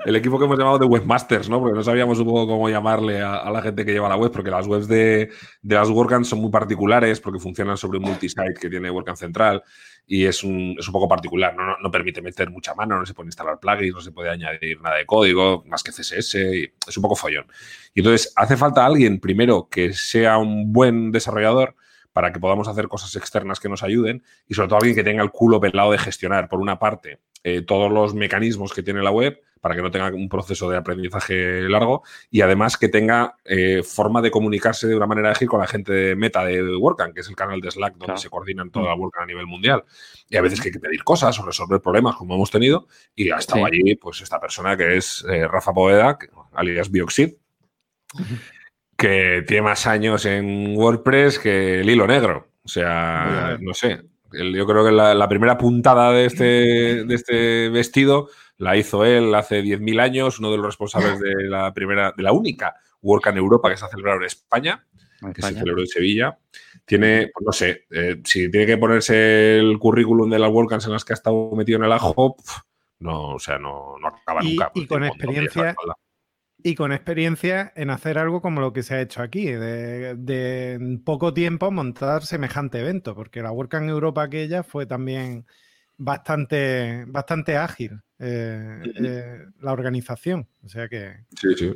el equipo que hemos llamado de webmasters, ¿no? Porque no sabíamos un poco cómo llamarle a, la gente que lleva la web, porque las webs de, de las WordCamp son muy particulares, porque funcionan sobre un multisite que tiene WordCamp central y es un, es un poco particular. No, no, no permite meter mucha mano, no se puede instalar plugins, no se puede añadir nada de código, más que CSS, es un poco follón. Y entonces hace falta alguien, primero, que sea un buen desarrollador para que podamos hacer cosas externas que nos ayuden y sobre todo alguien que tenga el culo pelado de gestionar, por una parte, eh, todos los mecanismos que tiene la web para que no tenga un proceso de aprendizaje largo y además que tenga eh, forma de comunicarse de una manera ágil con la gente de Meta de WordCamp, que es el canal de Slack donde Claro. se coordinan toda la WordCamp a nivel mundial. Y a veces que hay que pedir cosas o resolver problemas como hemos tenido y ha estado Sí. allí pues esta persona que es eh, Rafa Poveda, alias Bioxid, que tiene más años en WordPress que el hilo negro. O sea, no sé. Yo creo que la, la primera puntada de este, de este vestido la hizo él hace 10.000 años, uno de los responsables de la primera, de la única WordCamp Europa que se ha celebrado en España, En que se celebró en Sevilla. Tiene, pues no sé, eh, si tiene que ponerse el currículum de las WordCamps en las que ha estado metido en el ajo, pf, no, o sea, no, no acaba Y- nunca. y con experiencia-. Y con experiencia en hacer algo como lo que se ha hecho aquí, de, de en poco tiempo montar semejante evento, porque la WordCamp Europa aquella fue también bastante, bastante ágil eh, eh, la organización. O sea que. Sí, sí.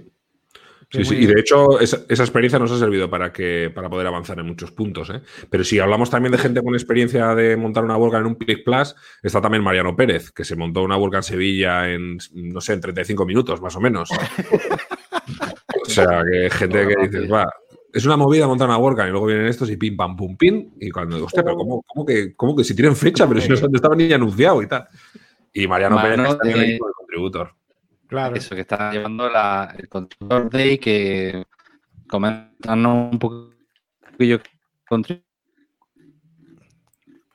Sí, sí. Y de hecho, esa, esa experiencia nos ha servido para, que, para poder avanzar en muchos puntos. ¿eh? Pero si hablamos también de gente con experiencia de montar una WordCamp en un Click Plus, está también Mariano Pérez, que se montó una WordCamp en Sevilla en, no sé, en 35 minutos, más o menos. o sea, que gente que dices, va, es una movida montar una WordCamp y luego vienen estos y pim, pam, pum, pim. Y cuando, hostia, pero ¿cómo, cómo que, cómo que si tienen fecha? Pero si no estaba ni anunciado y tal. Y Mariano Mano Pérez está en el de- equipo de contributor. Claro. Eso, que está llevando la, el Contributor Day, que comentarnos un poquillo contri-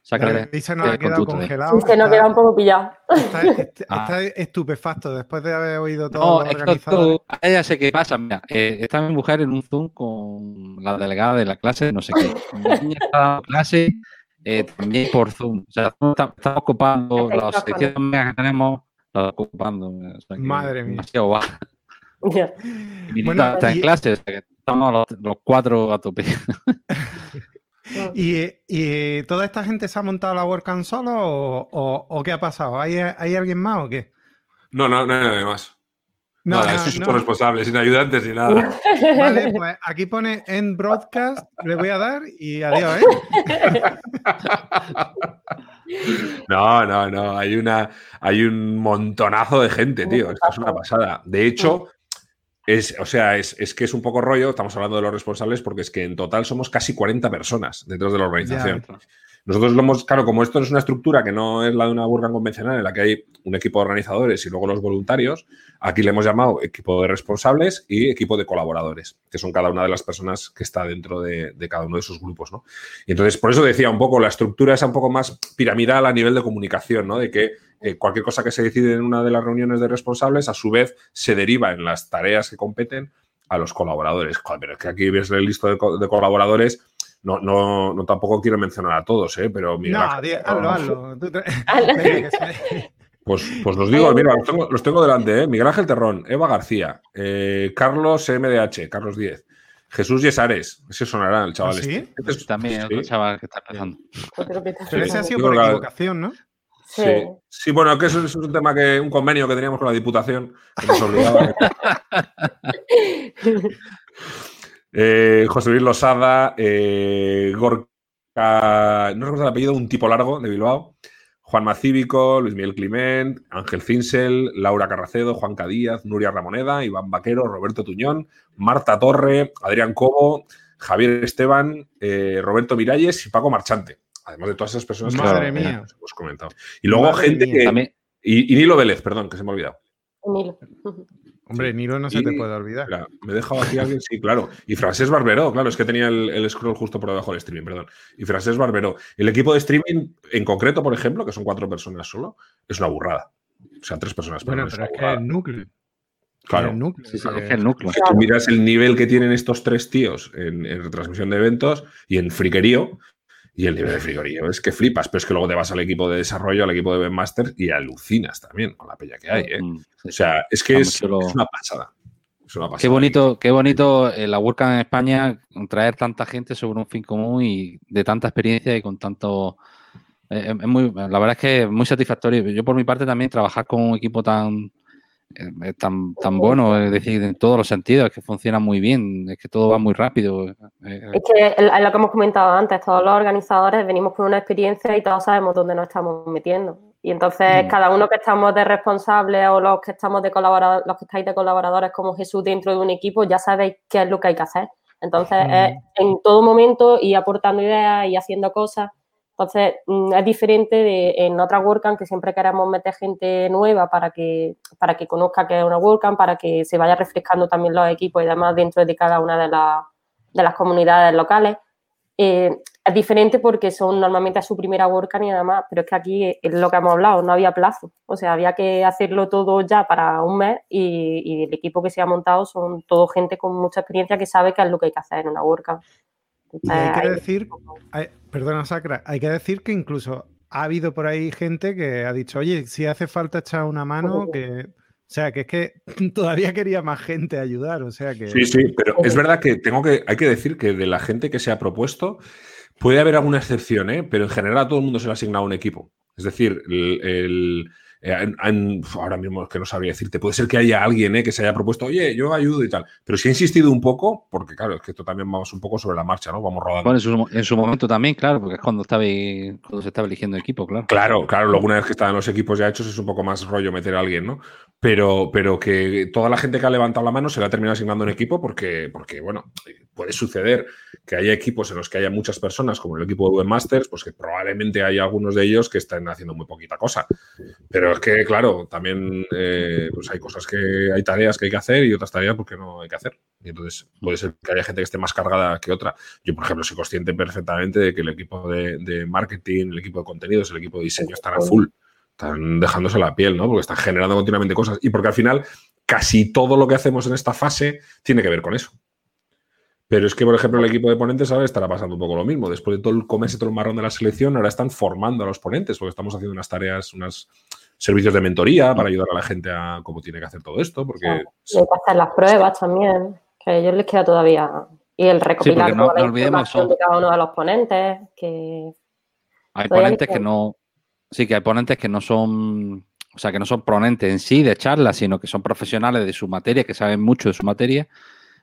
Saca de- Y se nos ha quedado congelado. Sí, se nos queda un poco pillado. Está, est- Ah. está estupefacto después de haber oído todo No, que organizado. esto, a ella sé qué pasa. Mira, eh, está mi mujer en un Zoom con la delegada de la clase, no sé qué. Mi niña está dando clase eh, también por Zoom. O sea, estamos, estamos ocupando los micrófono. 600 megas que tenemos, los ocupando. o sea Madre mía. demasiado baja. Mi Bueno, está y- en clase, o sea que estamos los, los cuatro a tope. ¿Y, y toda esta gente se ha montado la WordCamp solo o, o- o qué ha pasado? ¿Hay, ¿Hay alguien más o qué? No, no, no hay nadie más. No, Nada, no, soy no. responsable, sin ayudantes ni nada. Vale, pues aquí pone en broadcast, le voy a dar y adiós, ¿eh? No, no, no. Hay una, hay un montonazo de gente, tío. Esto es una pasada. De hecho, es, o sea, es, es que es un poco rollo. Estamos hablando de los responsables porque es que en total somos casi 40 personas dentro de la organización. Nosotros lo hemos, claro, como esto es una estructura que no es la de una WordCamp convencional en la que hay un equipo de organizadores y luego los voluntarios, aquí le hemos llamado equipo de responsables y equipo de colaboradores, que son cada una de las personas que está dentro de, cada uno de esos grupos, ¿no? Y entonces, por eso decía un poco, la estructura es un poco más piramidal a nivel de comunicación, ¿no? De que eh, cualquier cosa que se decide en una de las reuniones de responsables, a su vez, se deriva en las tareas que competen a los colaboradores. Pero es que aquí ves el listo de, co- de colaboradores no, no, no tampoco quiero mencionar a todos, ¿eh? pero Miguel No, hazlo, hazlo. Pues, pues los digo, mira, los tengo, los tengo delante, ¿eh? Miguel Ángel Terrón, Eva García, eh, Carlos MDH, Carlos 10, Jesús Yesares, ese sonará el chaval. ¿Ah, sí? este. Este es- También otro sí, chaval que está empezando. Otro Pero ese ha sido por equivocación, ¿no? Sí. sí. Sí, bueno, que eso, eso es un tema que, un convenio que teníamos con la Diputación que nos obligaba. Eh, José Luis Losada, eh, Gorka, no recuerdo el apellido, un tipo largo de Bilbao, Juan Macívico, Luis Miguel Climent, Ángel Cinsel, Laura Carracedo, Juan Cadíaz, Nuria Ramoneda, Iván Vaquero, Roberto Tuñón, Marta Torre, Adrián Cobo, Javier Esteban, eh, Roberto Miralles y Paco Marchante. Además de todas esas personas que Madre que mía. hemos comentado. Y luego Madre gente mía. que, y Nilo Vélez, perdón, que se me ha olvidado. Hombre, Nilo no se Y- te puede olvidar. Me he dejado aquí alguien, sí, claro. Y Francés Barberó, claro, es que tenía el, el scroll justo por debajo del streaming, perdón. Y Francés Barberó. El equipo de streaming, en concreto, por ejemplo, que son cuatro personas solo, es una burrada. O sea, tres personas. Bueno, pero es que el núcleo. Claro. El núcleo. Sí, sí, que- es que el núcleo. Tú miras el nivel que tienen estos tres tíos en, en retransmisión de eventos y en friquerío. Y el nivel de friquerío es que flipas, pero es que luego te vas al equipo de desarrollo, al equipo de webmaster y alucinas también con la peña que hay. ¿eh? Mm, sí. O sea, es que es una pasada. Es una pasada. Qué bonito, qué bonito eh, la WordCamp en España, traer tanta gente sobre un fin común y de tanta experiencia y con tanto... eh, es muy, la verdad es que es muy satisfactorio. Yo por mi parte también trabajar con un equipo tan, eh, tan, tan bueno, es decir, en todos los sentidos, es que funciona muy bien, es que todo va muy rápido. eh, Es que es lo que hemos comentado antes, todos los organizadores venimos con una experiencia y todos sabemos dónde nos estamos metiendo. Y entonces Mm. cada uno que estamos de responsables o los que estamos de colaboradores, los que estáis de colaboradores como Jesús dentro de un equipo, ya sabéis qué es lo que hay que hacer. Entonces Mm. es en todo momento ir aportando ideas y haciendo cosas. Entonces mm, es diferente de en otras WordCamp que siempre queremos meter gente nueva para que, para que conozca que es una WordCamp, para que se vaya refrescando también los equipos y demás dentro de cada una de las de las comunidades locales. Eh, es diferente porque son normalmente su primera WordCamp y demás, pero es que aquí es lo que hemos hablado, no había plazo. O sea, había que hacerlo todo ya para un mes y, y el equipo que se ha montado son todo gente con mucha experiencia que sabe qué es lo que hay que hacer en una WordCamp. Y hay que decir, hay- perdona, Sacra, hay que decir que incluso ha habido por ahí gente que ha dicho, oye, si hace falta echar una mano, que. O sea, que es que todavía quería más gente ayudar. O sea que. Sí, sí, pero es verdad que tengo que, hay que decir que de la gente que se ha propuesto, puede haber alguna excepción, ¿eh? pero en general a todo el mundo se le ha asignado un equipo. Es decir, el, el- eh, han- han- uf, ahora mismo es que no sabría decirte, puede ser que haya alguien ¿eh? que se haya propuesto, oye, yo ayudo y tal, pero si ha insistido un poco, porque claro, es que esto también vamos un poco sobre la marcha, ¿no? Vamos rodando. Bueno, en su, en su momento también, claro, porque es cuando, estaba, cuando se estaba eligiendo equipo, claro. Claro, claro, luego una vez que están los equipos ya hechos es un poco más rollo meter a alguien, ¿no? Pero, pero que toda la gente que ha levantado la mano se le ha terminado asignando un equipo porque, porque, bueno, puede suceder que haya equipos en los que haya muchas personas, como el equipo de Webmasters, pues que probablemente hay algunos de ellos que estén haciendo muy poquita cosa. Pero es que, claro, también eh, pues hay cosas que hay tareas que hay que hacer y otras tareas porque no hay que hacer. Y entonces puede ser que haya gente que esté más cargada que otra. Yo, por ejemplo, soy consciente perfectamente de que el equipo de, de marketing, el equipo de contenidos, el equipo de diseño están a full. Están dejándose la piel, ¿no? Porque están generando continuamente cosas. Y porque al final casi todo lo que hacemos en esta fase tiene que ver con eso. Pero es que, por ejemplo, el equipo de ponentes ahora estará pasando un poco lo mismo. Después de todo el comerse todo el marrón de la selección, ahora están formando a los ponentes, porque estamos haciendo unas tareas, unos servicios de mentoría para ayudar a la gente a cómo tiene que hacer todo esto. Porque hay que hacer las pruebas también, que a ellos les queda todavía. Y el recopilar no- toda no olvidemos, información son- de cada uno de los ponentes, que Hay Todavía ponentes que no. Sí, que hay ponentes que no son. O sea, que no son ponentes en sí de charlas, sino que son profesionales de su materia, que saben mucho de su materia,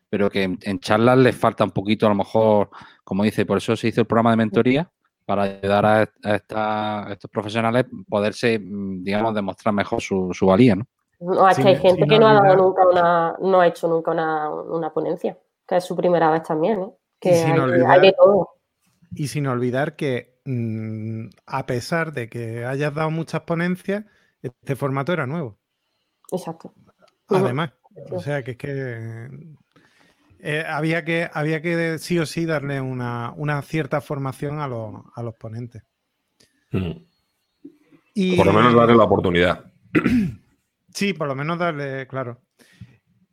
pero que en, en charlas les falta un poquito, a lo mejor, como dice, por eso se hizo el programa de mentoría, para ayudar a, a esta- a estos profesionales poderse, mm, digamos, demostrar mejor su, su valía, ¿no? no, es Sin- que hay gente que no ha dado nunca una, no ha hecho nunca una, una ponencia, que es su primera vez también, ¿eh? Y que sin hay, olvidar- hay de todo. Y sin olvidar que, mm, a pesar de que hayas dado muchas ponencias, este formato era nuevo. Exacto. Además. O sea que es que eh, había que había que sí o sí darle una, una cierta formación a los, a los ponentes. mm, Y, por lo menos darle la oportunidad. Sí, por lo menos darle, claro.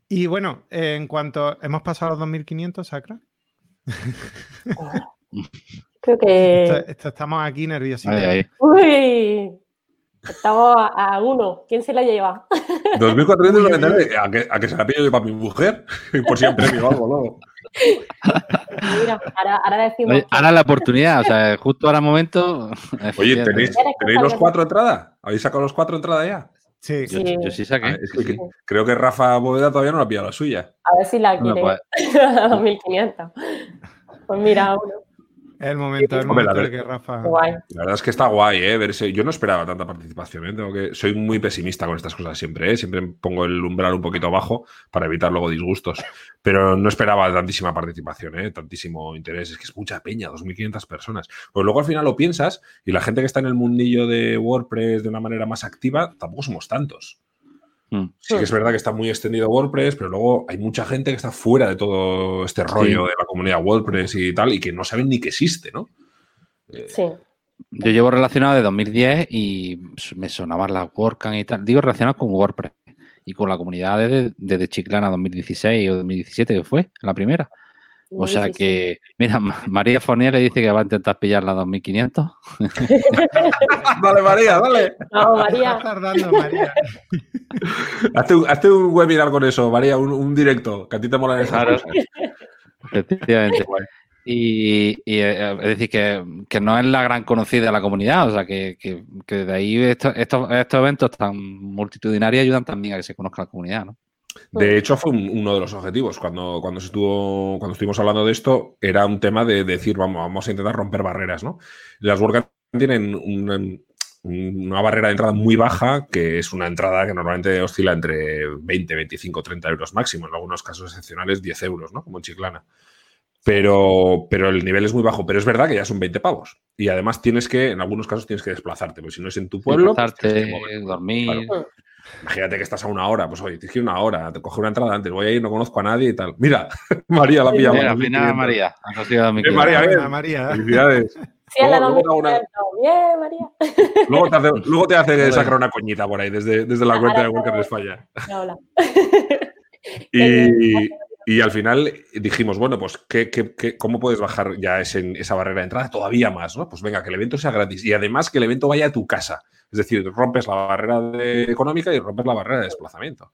Y bueno, eh, en cuanto hemos pasado a los 2500, Sacra, Creo que. esto- esto estamos aquí nerviosos. Ahí, ahí. Uy, estamos a, a uno. ¿Quién se la lleva? 2.499, ¿a que, a que se la pillo yo para mi mujer? por siempre premio o algo, ¿no? Mira, ahora, ahora decimos. Oye, ahora la oportunidad, o sea, justo ahora momento. Oye. ¿tenéis, ¿tenéis los cuatro entradas? ¿Habéis sacado los cuatro entradas ya? Sí, Yo, Sí. yo sí Ah, saqué. es sí, que- sí. que- creo que Rafa Bóveda todavía no la ha pillado la suya. A ver si la quiere. pues, a 2500. Pues mira, uno. El momento, el Hombre, la momento de ver- que Rafa. Guay. La verdad es que está guay, ¿eh? Verse. Yo no esperaba tanta participación, ¿eh? Tengo que... Soy muy pesimista con estas cosas siempre, ¿eh? Siempre pongo el umbral un poquito bajo para evitar luego disgustos. Pero no esperaba tantísima participación, ¿eh? Tantísimo interés. Es que es mucha peña, 2.500 personas. Pues luego al final lo piensas y la gente que está en el mundillo de WordPress de una manera más activa, tampoco somos tantos. Mm. Sí que es verdad que está muy extendido WordPress, pero luego hay mucha gente que está fuera de todo este rollo de la comunidad WordPress y tal, y que no saben ni que existe, ¿no? Sí. Yo llevo relacionado de 2010 y me sonaban las WordCamp y tal. Digo relacionado con WordPress y con la comunidad desde, desde Chiclana 2016 o 2017, que fue la primera. O sea Sí, sí, que, mira, Ma- María Fornier le dice que va a intentar pillar la 2500. dale, María, dale. Estás María. tardando, María. Hazte un, hazte un webinar con eso, María, un, un directo, que a ti te molan esas Claro. cosas. Efectivamente. Y, y, eh, es decir, que, que no es la gran conocida de la comunidad, o sea, que, que, que de ahí estos, estos, estos eventos tan multitudinarios ayudan también a que se conozca la comunidad, ¿no? De hecho, fue un- uno de los objetivos. Cuando, cuando, se estuvo, cuando estuvimos hablando de esto, era un tema de decir, vamos, vamos a intentar romper barreras, ¿no? Las WordCamp tienen una, una barrera de entrada muy baja, que es una entrada que normalmente oscila entre 20, 25, 30 euros máximo, en algunos casos excepcionales 10 euros, ¿no? Como en Chiclana. Pero, pero el nivel es muy bajo. Pero es verdad que ya son 20 pavos. Y además tienes que, en algunos casos, tienes que desplazarte. Porque si no es en tu pueblo, pues Desplazarte, dormir. Claro. Imagínate que estás a una hora, pues oye, tienes que ir una hora, te coge una entrada antes, voy a ir, no conozco a nadie y tal. Mira, María la pilla. Mira, al final, María, Eh, María. María. Felicidades. Sí, Luego- luego una- 2500. Bien, María. Luego te hace, luego te hace sacar una coñita por ahí desde, desde la cuenta de Worker todo. España. Hola. Y, y al final dijimos, bueno, pues ¿qué, qué- qué- cómo puedes bajar ya ese- esa barrera de entrada todavía más? ¿no? Pues venga, que el evento sea gratis y además que el evento vaya a tu casa. Es decir, rompes la barrera de- económica y rompes la barrera de desplazamiento.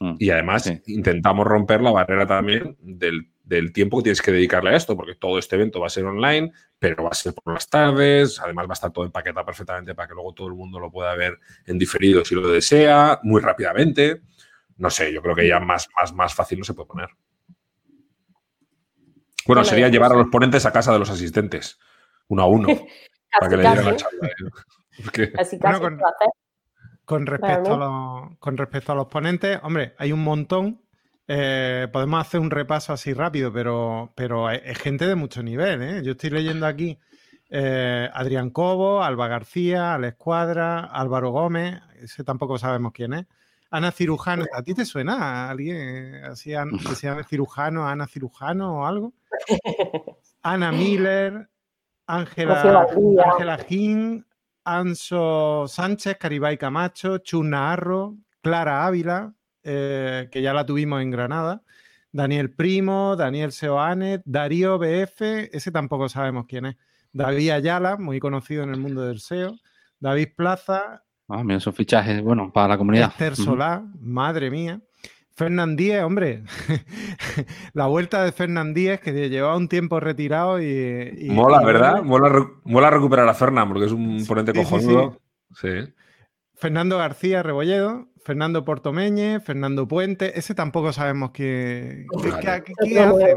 Mm. Y además Sí. intentamos romper la barrera también del, del tiempo que tienes que dedicarle a esto, porque todo este evento va a ser online, pero va a ser por las tardes, además va a estar todo empaquetado perfectamente para que luego todo el mundo lo pueda ver en diferido si lo desea, muy rápidamente. No sé, yo creo que ya más, más, más fácil no se puede poner. Bueno, sería ya llevar a pues- los ponentes a casa de los asistentes, uno a uno, para que le dieran la charla. ¿eh? Porque- Casi, Bueno, con- respecto, a los, con respecto a los ponentes, hombre, hay un montón. Eh, podemos hacer un repaso así rápido, pero, pero es, gente de mucho nivel. ¿eh? Yo estoy leyendo aquí eh, Adrián Cobo, Alba García, Alex Cuadra, Álvaro Gómez, ese tampoco sabemos quién es. Ana Cirujano, ¿a ti te suena a alguien así An- que se llame Cirujano, Ana Cirujano o algo? Ana Miller, Ángela. Ángela Gin, Anso Sánchez, Caribay Camacho, Chus Naharro, Clara Ávila, eh, que ya la tuvimos en Granada, Daniel Primo, Daniel Seoane, Darío BF, ese tampoco sabemos quién es, David Ayala, muy conocido en el mundo del SEO, David Plaza, Ah, mira, esos fichajes, bueno, para la comunidad. Esther. Solá, madre mía. Fernán Díez, hombre, la vuelta de Fernán Díez, que llevaba un tiempo retirado y... y- Mola, ¿verdad? Mola, re- mola recuperar a Fernán porque es un ponente Sí, cojonudo. Sí. Fernando García Rebolledo, Fernando Portomeñe, Fernando Puente, ese tampoco sabemos qué, qué- qué- qué hace.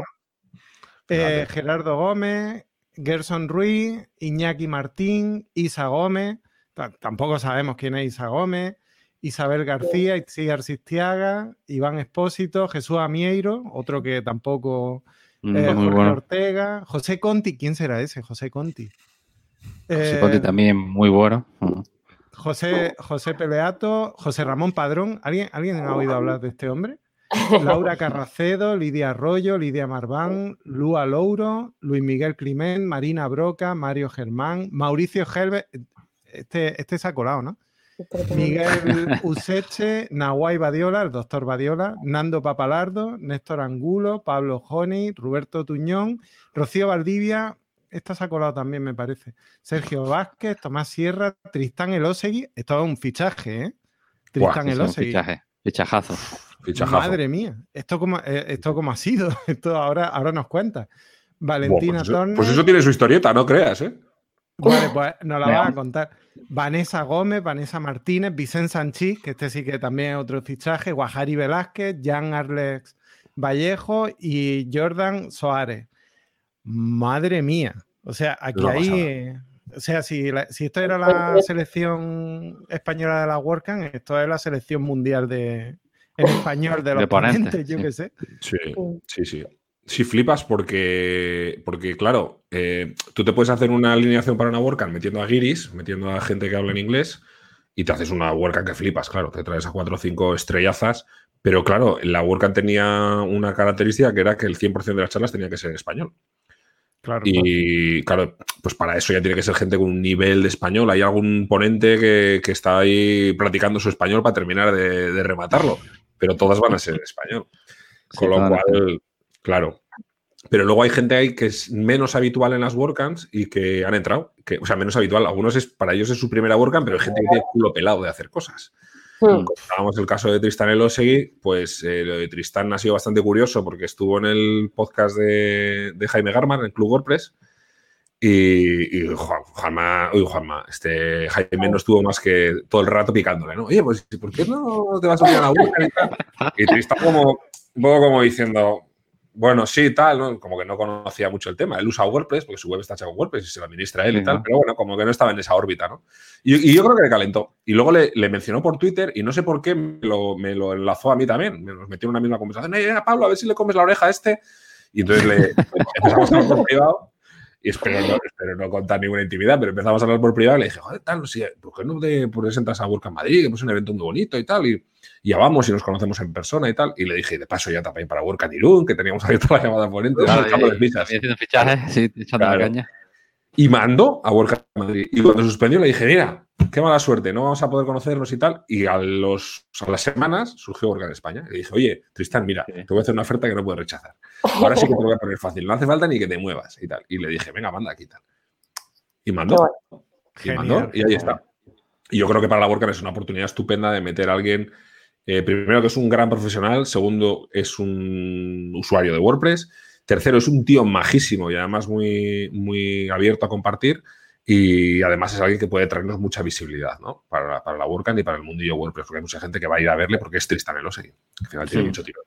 Eh. Gerardo Gómez, Gerson Ruiz, Iñaki Martín, Isa Gómez, ta- tampoco sabemos quién es Isa Gómez, Isabel García, Itziar Sistiaga, Iván Espósito, Jesús Amieiro, otro que tampoco, Mm, eh, muy Jorge bueno. Ortega, José Conti, ¿quién será ese? José Conti. José Eh, Conti también muy bueno. José, José Peleato, José Ramón Padrón. ¿Alguien, ¿Alguien ha oído hablar de este hombre? Laura Carracedo, Lidia Arroyo, Lidia Marván, Lua Louro, Luis Miguel Climent, Marina Broca, Mario Germán, Mauricio Helve. Este, este se ha colado, ¿no? Miguel Useche, Nahuay Badiola, el doctor Badiola, Nando Papalardo, Néstor Angulo, Pablo Joni, Roberto Tuñón, Rocío Valdivia, esta se ha colado también, me parece. Sergio Vázquez, Tomás Sierra, Tristán Elosegui. Esto es un fichaje, ¿eh? Buah, Tristán un Elosegui. fichaje, fichajazo. Fichajazo. Madre mía, ¿esto cómo, eh, esto cómo ha sido? Esto ahora, ahora nos cuenta. Buah, Valentina pues, eso, Tornes. pues eso tiene su historieta, no creas, ¿eh? Vale, pues nos la van a contar. Vanessa Gómez, Vanessa Martínez, Vicente Sanchís, que este sí que también es otro fichaje, Guajari Velázquez, Jan Arlex Vallejo y Jordan Soares. Madre mía, O sea, aquí hay. O sea, si, la- si esto era la selección española de la WordCamp, esto es la selección mundial de en español de los De ponentes, ponentes, yo sí. qué sé. Sí, sí, sí. Sí, flipas porque, porque claro, eh, tú te puedes hacer una alineación para una WordCamp metiendo a guiris, metiendo a gente que habla en inglés y te haces una WordCamp que flipas, claro, te traes a cuatro o cinco estrellazas, pero claro, la WordCamp tenía una característica que era que el 100% de las charlas tenía que ser en español. Claro. Y claro, pues para eso ya tiene que ser gente con un nivel de español. Hay algún ponente que, que está ahí practicando su español para terminar de, de rematarlo, pero todas van a ser en español. Sí, Con lo cual, claro. Pero luego hay gente ahí que es menos habitual en las WordCamps y que han entrado. Que, o sea, menos habitual. Algunos es, para ellos es su primera WordCamp, pero hay gente que tiene culo pelado de hacer cosas. Hmm. Contábamos el caso de Tristan Elosegui, pues eh, lo de Tristan ha sido bastante curioso porque estuvo en el podcast de, de Jaime Garman, en el Club WordPress, y, y Juan- Juanma, uy, Juanma, este Jaime no estuvo más que todo el rato picándole, ¿no? Oye, pues ¿por qué no te vas a unir a la WordCamp y Tristan como, un poco como diciendo, bueno, sí, tal, ¿no? Como que no conocía mucho el tema. Él usa WordPress porque su web está hecha con WordPress y se lo administra él y Sí, tal, ¿no? pero bueno, como que no estaba en esa órbita, ¿no? Y, y yo creo que le calentó. Y luego le, le mencionó por Twitter y no sé por qué me lo, me lo enlazó a mí también. Me nos metió en una misma conversación. Eh, Pablo, a ver si le comes la oreja a este. Y entonces le empezamos a hablar por privado. Y espero no, espero no contar ninguna intimidad, pero empezamos a hablar por privado y le dije, joder, tal, sé, ¿por qué no te presentas a WordCamp Madrid? Que es un evento muy bonito y tal. Y, y ya vamos y nos conocemos en persona y tal. Y le dije, y de paso ya también para WordCamp Irún, que teníamos abierta la llamada ponente. Claro, y- y fichajes, sí, echando la caña. Y mandó a WordCamp Madrid. Y cuando suspendió le dije, mira, qué mala suerte, no vamos a poder conocernos y tal. Y a, los, a las semanas surgió WordCamp España. Y le dije, oye, Tristán, mira, te voy a hacer una oferta que no puedes rechazar. Ahora sí que te lo voy a poner fácil, no hace falta ni que te muevas y tal. Y le dije, venga, manda aquí tal. Y mandó. Y Genial. mandó, y ahí está. Y yo creo que para la WordCamp es una oportunidad estupenda de meter a alguien, eh, primero que es un gran profesional, segundo es un usuario de WordPress, tercero es un tío majísimo y además muy, muy abierto a compartir y además es alguien que puede traernos mucha visibilidad ¿no? para, la- para la WordCamp y para el mundillo WordPress, porque hay mucha gente que va a ir a verle porque es Tristan Elosegui, al final tiene mucho tiro.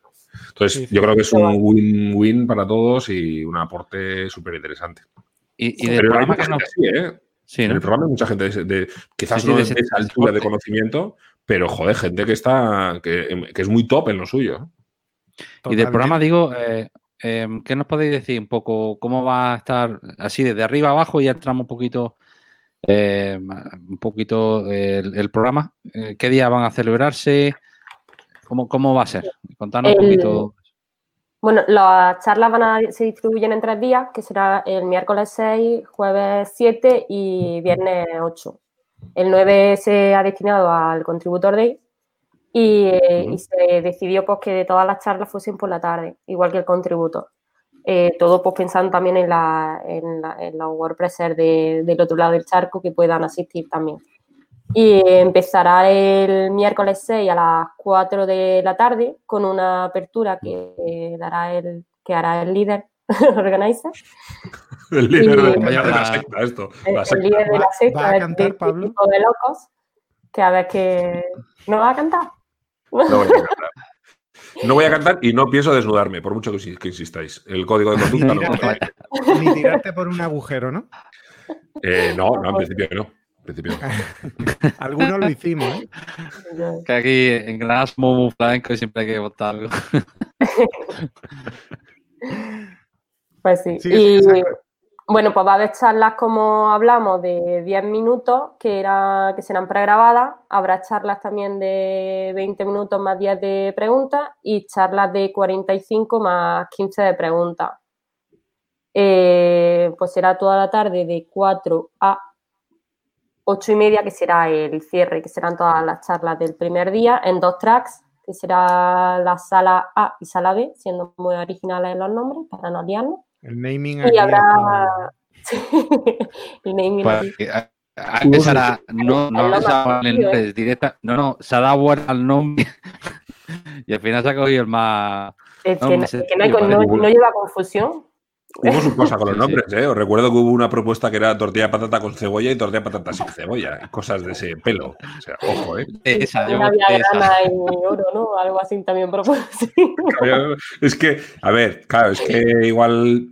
Entonces, Sí, sí. yo creo que es un win-win para todos y un aporte súper interesante. Y, y del Pero programa que gente así, ¿eh? Sí, En ¿no? el programa hay mucha gente de, de- quizás Sí, sí, no de esa altura de conocimiento, pero joder, gente que está que, que es muy top en lo suyo. Y del programa digo, eh, eh, ¿qué nos podéis decir un poco? ¿Cómo va a estar así desde arriba abajo? Y ya entramos un poquito, eh, un poquito el, el programa. Eh, ¿Qué días van a celebrarse? ¿Cómo, cómo va a ser? Contanos un poquito. Bueno, las charlas van a, se distribuyen en tres días, que será el miércoles 6, jueves 7 y viernes 8. El 9 se ha destinado al Contributor Day y, eh, y se decidió pues, que todas las charlas fuesen por la tarde, igual que el Contributor. Eh, todo pues pensando también en, la, en, la- en los WordPressers de- del otro lado del charco que puedan asistir también. Y empezará el miércoles 6 a las 4 de la tarde con una apertura que, dará el, que hará el líder organizer. El líder de, Y- de la La- secta, esto. El, La el secta. líder de ¿Va- la secta. va a de- cantar, de- Pablo? tipo de locos. Que a ver que. ¿No va a cantar? No voy a cantar. No voy a cantar y no pienso desnudarme, por mucho que, insi- que insistáis. El código de conducta no. Tirarte- Ni tirarte por un agujero, ¿no? Eh, no, no, en principio no. En principio no. Algunos lo hicimos, ¿eh? Que aquí en Granada somos muy flamencos y siempre hay que votar algo. Pues sí. Sí, y. bueno, pues va a haber charlas como hablamos de 10 minutos que, era, que serán pregrabadas. Habrá charlas también de 20 minutos más 10 de preguntas y charlas de 45 más 15 de preguntas. Eh, pues será toda la tarde de 4 a 8 y media, que será el cierre, que serán todas las charlas del primer día en dos tracks, que será la sala A y sala B, siendo muy originales los nombres para no liarnos. El naming Y el naming Pues, aquí. eh, a- a- esa era- no, no, Paloma, esa vale el tío, nombre, es directa. No, no, se ha dado vuelta al nombre. y al final se ha cogido el más. Es no, que, no, que no hay- no- no lleva confusión. Hubo su cosa con los nombres, ¿eh? Os recuerdo que hubo una propuesta que era tortilla de patata con cebolla y tortilla de patata sin cebolla. y Cosas de ese pelo. O sea, ojo, ¿eh? Esa, yo esa. y oro, ¿no? Algo así también propuesto. Es que, a ver, claro, es que igual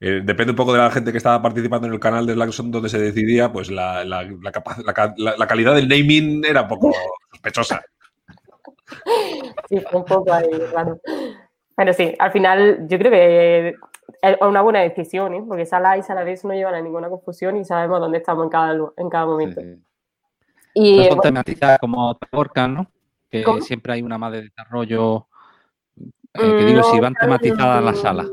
eh, depende un poco de la gente que estaba participando en el canal de Slackson donde se decidía, pues la, la, la, calidad del naming era un poco sospechosa. Sí, fue un poco ahí, claro. Pero sí, al final yo creo que una buena decisión, ¿eh? porque Sala y Sala no llevan a ninguna confusión y sabemos dónde estamos en cada, en cada momento. Y, son tematizadas como Workan, ¿no? Que siempre hay una más de desarrollo. Eh, que digo, si van tematizadas las salas.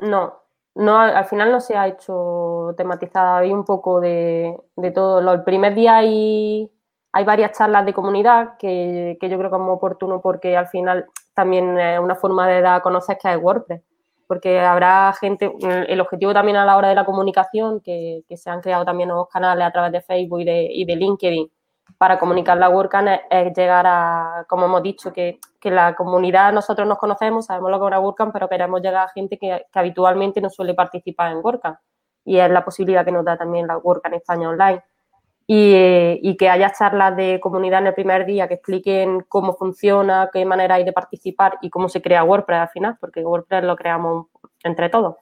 No, no, al final no se ha hecho tematizada, hay un poco de, todo. El primer día hay, hay varias charlas de comunidad que, yo creo que es muy oportuno porque al final también es una forma de dar a conocer que es WordPress. Porque habrá gente, el objetivo también a la hora de la comunicación, que, se han creado también nuevos canales a través de Facebook y de, y de LinkedIn, para comunicar la WordCamp es, llegar a, como hemos dicho, que, la comunidad nosotros nos conocemos, sabemos lo que es una WordCamp, pero queremos llegar a gente que, habitualmente no suele participar en WordCamp. Y es la posibilidad que nos da también la WordCamp España Online. Y, que haya charlas de comunidad en el primer día que expliquen cómo funciona, qué manera hay de participar y cómo se crea WordPress al final, porque WordPress lo creamos entre todos.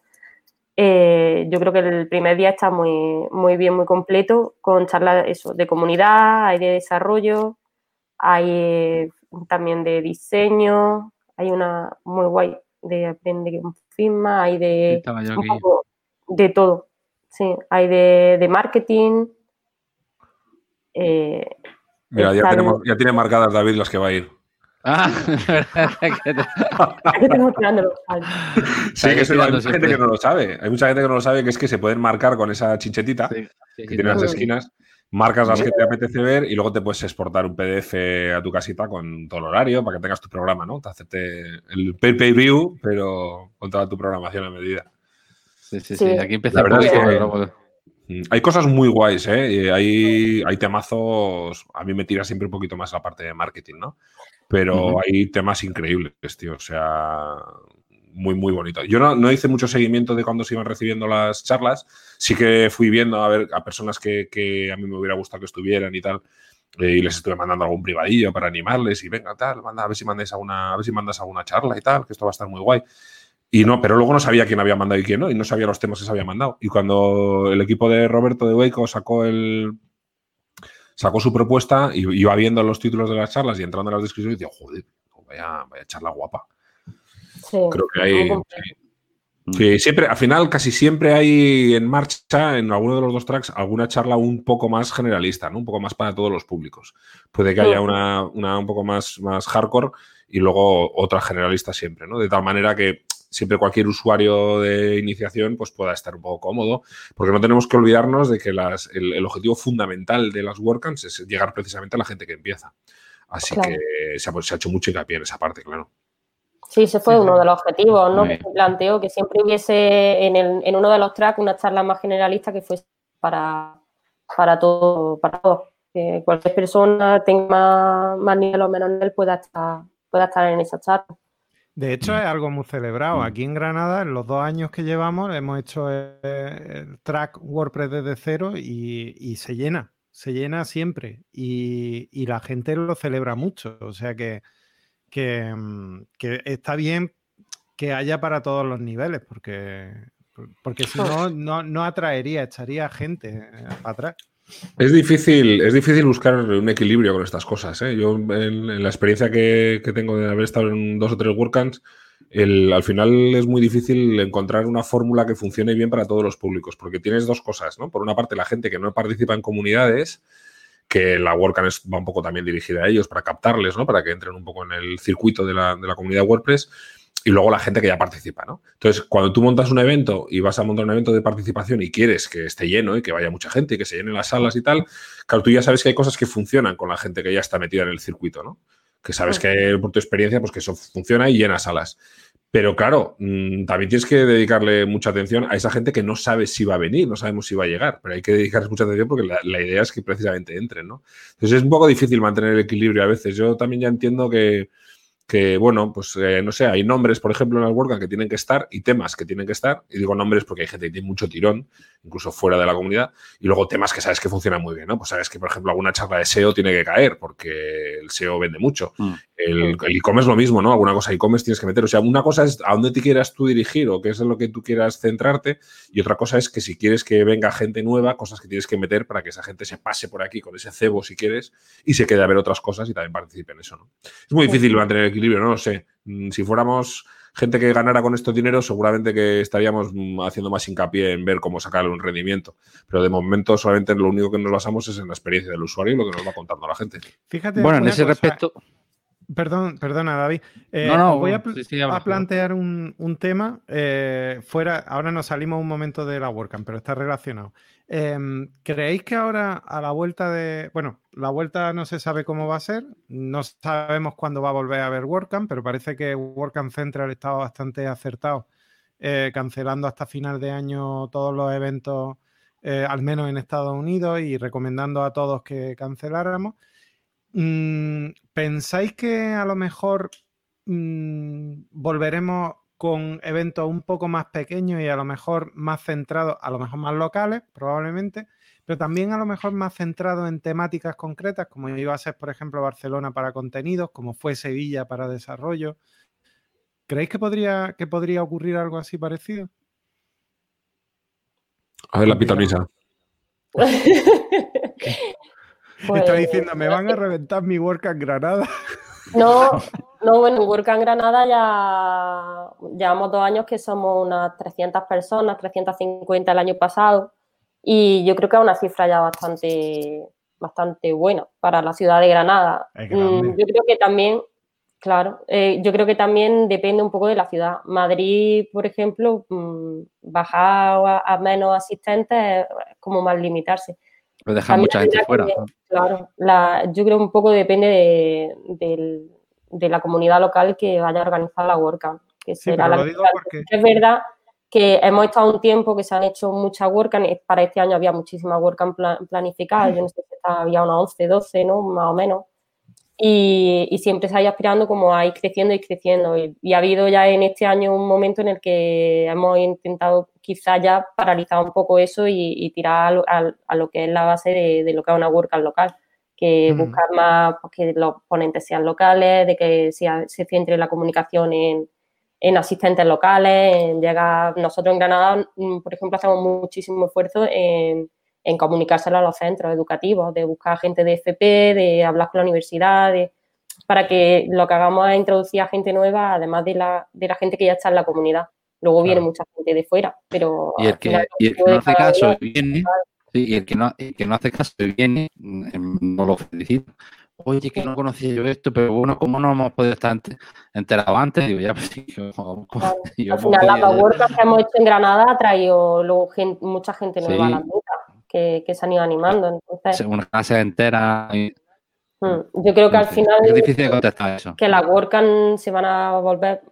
Eh, yo creo que el primer día está muy, muy bien, muy completo, con charlas eso, de comunidad, hay de desarrollo, hay eh, también de diseño, hay una muy guay de aprende un firma, hay de de todo. Sí, hay de, marketing. Eh, Mira, ya, tenemos, ya tiene marcadas David las que va a ir. Ah, sí, que hay mucha gente que no lo sabe. Hay mucha gente que no lo sabe, que es que se pueden marcar con esa chinchetita que tiene las esquinas. Marcas las que te apetece ver y luego te puedes exportar un PDF a tu casita con todo el horario para que tengas tu programa, ¿no? Te hacerte el pay per view, pero con toda tu programación a medida. Sí, sí, sí. Aquí empieza a Mm, hay cosas muy guays, ¿eh? Hay, hay temazos. A mí me tira siempre un poquito más la parte de marketing, ¿no? Pero hay temas increíbles, tío. O sea, muy, muy bonito. Yo no, hice mucho seguimiento de cuando se iban recibiendo las charlas. Sí que fui viendo a ver a personas que, a mí me hubiera gustado que estuvieran y tal. Eh, y les estuve mandando algún privadillo para animarles y venga, tal, manda, a ver si mandes alguna, a ver si mandas alguna charla y tal, que esto va a estar muy guay. Y no, pero luego no sabía quién había mandado y quién no, y no sabía los temas que se había mandado. Y cuando el equipo de Roberto de Waco sacó el sacó su propuesta y iba viendo los títulos de las charlas y entrando en las descripciones, y decía, joder, vaya, vaya charla guapa. Sí, Creo que hay. Sí. siempre, al final, casi siempre hay en marcha, en alguno de los dos tracks, alguna charla un poco más generalista, ¿no? Un poco más para todos los públicos. Puede que haya una, una un poco más, más hardcore y luego otra generalista siempre, ¿no? De tal manera que siempre cualquier usuario de iniciación pues pueda estar un poco cómodo, porque no tenemos que olvidarnos de que el, objetivo fundamental de las WordCamps es llegar precisamente a la gente que empieza. Así que se ha, hecho mucho hincapié en esa parte, claro. Sí, ese fue uno de los objetivos, ¿no? Que se planteó que siempre hubiese en, el, en uno de los tracks una charla más generalista que fuese para, para todo, para todos. Que cualquier persona tenga más, nivel o menos nivel pueda estar, pueda estar en esa charla. De hecho, mm. es algo muy celebrado. Mm. Aquí en Granada, en los dos años que llevamos, hemos hecho el, track WordPress desde cero y, se llena, se llena siempre. Y, la gente lo celebra mucho. O sea que, mm, que, está bien que haya para todos los niveles, porque, porque si no, no, no atraería, echaría gente eh, para atrás. Es difícil, es difícil buscar un equilibrio con estas cosas. ¿eh? Yo, en, la experiencia que, tengo de haber estado en dos o tres WordCamps, al final es muy difícil encontrar una fórmula que funcione bien para todos los públicos, porque tienes dos cosas, ¿no? Por una parte, la gente que no participa en comunidades, que la WordCamp va un poco también dirigida a ellos para captarles, ¿no? Para que entren un poco en el circuito de la, de la comunidad WordPress y luego la gente que ya participa, ¿no? Entonces, cuando tú montas un evento y vas a montar un evento de participación y quieres que esté lleno y que vaya mucha gente y que se llenen las salas y tal, claro, tú ya sabes que hay cosas que funcionan con la gente que ya está metida en el circuito, ¿no? Que sabes que por tu experiencia, pues que eso funciona y llena salas. Pero claro, mm, también tienes que dedicarle mucha atención a esa gente que no sabe si va a venir, no sabemos si va a llegar, pero hay que dedicarles mucha atención porque la, la idea es que precisamente entren, ¿no? Entonces es un poco difícil mantener el equilibrio a veces. Yo también ya entiendo que, que, bueno, pues eh, no sé, hay nombres, por ejemplo, en el WordCamp que tienen que estar y temas que tienen que estar. Y digo nombres porque hay gente que tiene mucho tirón, incluso fuera de la comunidad. Y luego temas que sabes que funcionan muy bien, ¿no? Pues sabes que, por ejemplo, alguna charla de SEO tiene que caer porque el SEO vende mucho. Mm. El e-commerce lo mismo, ¿no? Alguna cosa e-commerce tienes que meter. O sea, una cosa es a dónde te quieras tú dirigir o qué es en lo que tú quieras centrarte. Y otra cosa es que si quieres que venga gente nueva, cosas que tienes que meter para que esa gente se pase por aquí con ese cebo, si quieres, y se quede a ver otras cosas y también participe en eso, ¿no? Es muy difícil mantener el equilibrio, no lo sé. Mm, Si fuéramos gente que ganara con estos dineros, seguramente que estaríamos mm, haciendo más hincapié en ver cómo sacarle un rendimiento. Pero de momento solamente lo único que nos basamos es en la experiencia del usuario y lo que nos va contando la gente. Fíjate. Bueno, en ese cosa- respecto, Perdón, perdona, David. Eh, No, no, voy a, pl- sí, sí, habla, a plantear un, un tema eh, fuera. Ahora nos salimos un momento de la WordCamp, pero está relacionado. Em, ¿Creéis que ahora a la vuelta de. Bueno, la vuelta no se sabe cómo va a ser, no sabemos cuándo va a volver a haber WordCamp, pero parece que WordCamp Central estaba bastante acertado, eh, cancelando hasta final de año todos los eventos, eh, al menos en Estados Unidos, y recomendando a todos que canceláramos. Mm, ¿Pensáis que a lo mejor mm, volveremos con eventos un poco más pequeños y a lo mejor más centrados, a lo mejor más locales, probablemente, pero también a lo mejor más centrados en temáticas concretas, como iba a ser, por ejemplo, Barcelona para contenidos, como fue Sevilla para desarrollo? ¿Creéis que podría, que podría ocurrir algo así parecido? A ver la pitonisa. Pues, Está diciendo, me van a reventar mi work en Granada. No, no, bueno, en WordCamp Granada ya llevamos dos años que somos unas 300 personas, 350 el año pasado, y yo creo que es una cifra ya bastante, bastante buena para la ciudad de Granada. Mm, Yo creo que también, claro, eh, yo creo que también depende un poco de la ciudad. Madrid, por ejemplo, mm, bajar a, a menos asistentes es como más limitarse. Pues dejar También mucha gente fuera. que, Claro, la- yo creo un poco depende de, de la comunidad local que vaya a organizar la WordCamp. Que Sí, será pero la lo que digo sea. porque- Es verdad que hemos estado un tiempo que se han hecho muchas WordCamp. y Para este año había muchísimas WordCamp pla- planificadas. Yo no sé si había unas 11, 12, ¿no? Más o menos. Y, y siempre se ha ido aspirando como a ir creciendo y creciendo. Y, y ha habido ya en este año un momento en el que hemos intentado quizá ya paralizar un poco eso y, y tirar a lo, a lo que es la base de, de lo que es una WordCamp local. Que Ujú. buscar más pues, que los ponentes sean locales, de que sea- se centre la comunicación en, en asistentes locales, en llegar. Nosotros en Granada, mm, por ejemplo, hacemos muchísimo esfuerzo en, en comunicárselo a los centros educativos, de buscar gente de FP, de hablar con la universidad, de- para que lo que hagamos es introducir a gente nueva, además de la, de la gente que ya está en la comunidad. Luego viene Claro. mucha gente de fuera, pero Y el final que, y el que objetivo no hace caso y viene, sí, y el que no, el que no hace caso y viene, no lo felicito. Oye, que no conocía yo esto, pero bueno, ¿cómo no hemos podido estar ante- enterados antes? Digo, ya, pues sí, yo- yo- Claro. yo Al final, WordCamp que hemos hecho en Granada ha traído luego mucha gente nueva a la que, que se han ido animando. Entonces, una clase entera. y- mm, yo creo que al final Es difícil contestar eso. que las WordCamp se van a volver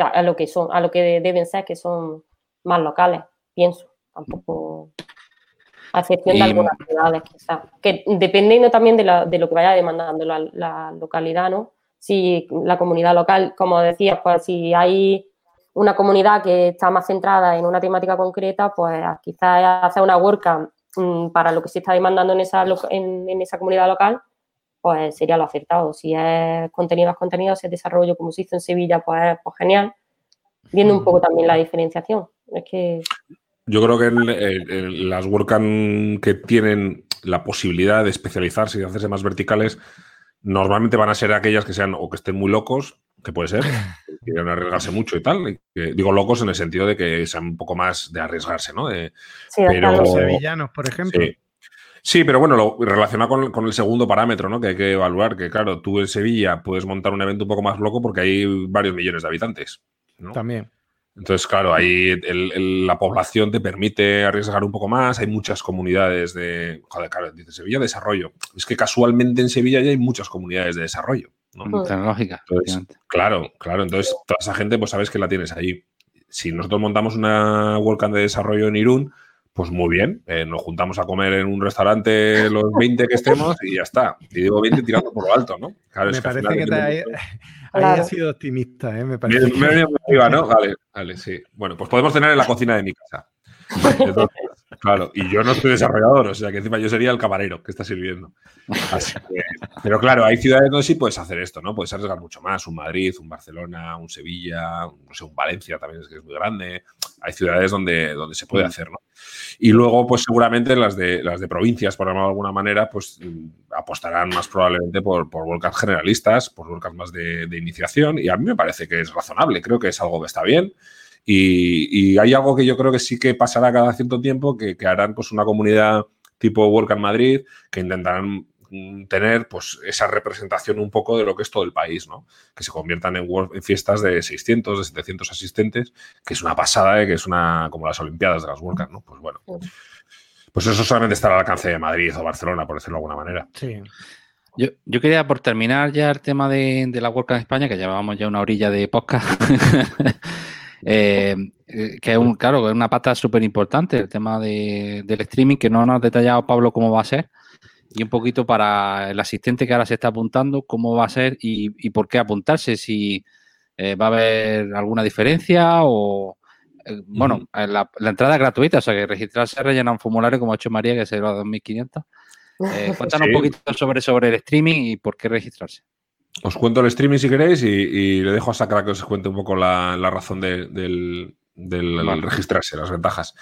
a, lo que son, a lo que deben ser, que son más locales, pienso. Tampoco. A excepción Y- de algunas ciudades, quizás. Que dependiendo también de, la- de lo que vaya demandando la, la localidad, ¿no? Si la comunidad local, como decías, pues si hay una comunidad que está más centrada en una temática concreta, pues quizás hacer una WordCamp para lo que se está demandando en esa, en, en esa comunidad local, pues sería lo acertado. Si es contenido, es contenido, si es desarrollo como se hizo en Sevilla, pues, pues genial. Viendo un poco también la diferenciación. Es que Yo creo que las WordCamp que tienen la posibilidad de especializarse y de hacerse más verticales, normalmente van a ser aquellas que sean o que estén muy locos, que puede ser, que quieran arriesgarse mucho y tal. que- digo locos en el sentido de que sean un poco más de arriesgarse, ¿no? De- sí, Pero-. Los sevillanos, por ejemplo. Sí. Sí, pero bueno, lo relacionado con, con el segundo parámetro, ¿no? Que hay que evaluar, que claro, tú en Sevilla puedes montar un evento un poco más loco porque hay varios millones de habitantes. ¿no? También. Entonces, claro, ahí el- el- la población te permite arriesgar un poco más. Hay muchas comunidades de. Joder, claro, dice Sevilla desarrollo. Es que casualmente en Sevilla ya hay muchas comunidades de desarrollo. ¿No? Tecnológica. Entonces, claro, claro. Entonces, toda esa gente, pues sabes que la tienes ahí. Si nosotros montamos una WordCamp de desarrollo en Irún, pues muy bien, eh, nos juntamos a comer en un restaurante los 20 que estemos y ya está. Y digo 20 tirando por lo alto, ¿no? Claro, me parece que, te hay, sido optimista, ¿eh? Me parece. Me, ¿no? Vale, vale, sí. Bueno, pues podemos tener en la cocina de mi casa. claro, y yo no soy desarrollador, o sea que encima yo sería el camarero que está sirviendo. pero claro, hay ciudades donde sí puedes hacer esto, ¿no? Puedes arriesgar mucho más, un Madrid, un Barcelona, un Sevilla, no sé, un Valencia también es que es muy grande. Hay ciudades donde, donde se puede mm. hacer, ¿no? Y luego, pues seguramente las de, las de provincias, por llamarlo de alguna manera, pues apostarán más probablemente por, por generalistas, por volcas más de, de iniciación. Y a mí me parece que es razonable, creo que es algo que está bien. Y, hay algo que yo creo que sí que pasará cada cierto tiempo, que, harán pues una comunidad tipo Work Madrid, que intentarán mm, tener pues esa representación un poco de lo que es todo el país, ¿no? Que se conviertan en, fiestas de 600, de 700 asistentes, que es una pasada, ¿eh? que es una como las Olimpiadas de las WordCamp, ¿no? Pues bueno. Pues eso solamente estará al alcance de Madrid o Barcelona, por decirlo de alguna manera. Sí. Yo, quería, por terminar ya el tema de, de la WordCamp España, que llevábamos ya una orilla de podcast, Eh, eh, que es un, claro, es una pata súper importante el tema de, del streaming, que no nos ha detallado Pablo cómo va a ser. Y un poquito para el asistente que ahora se está apuntando, cómo va a ser y, por qué apuntarse, si eh, va a haber alguna diferencia o, bueno, la, entrada es gratuita, o sea que registrarse, rellenar un formulario como ha hecho María, que se va a 2.500. Eh, cuéntanos un poquito sobre, sobre el streaming y por qué registrarse. Os cuento el streaming si queréis y, le dejo a Sacra que os cuente un poco la, razón del, registrarse, las ventajas.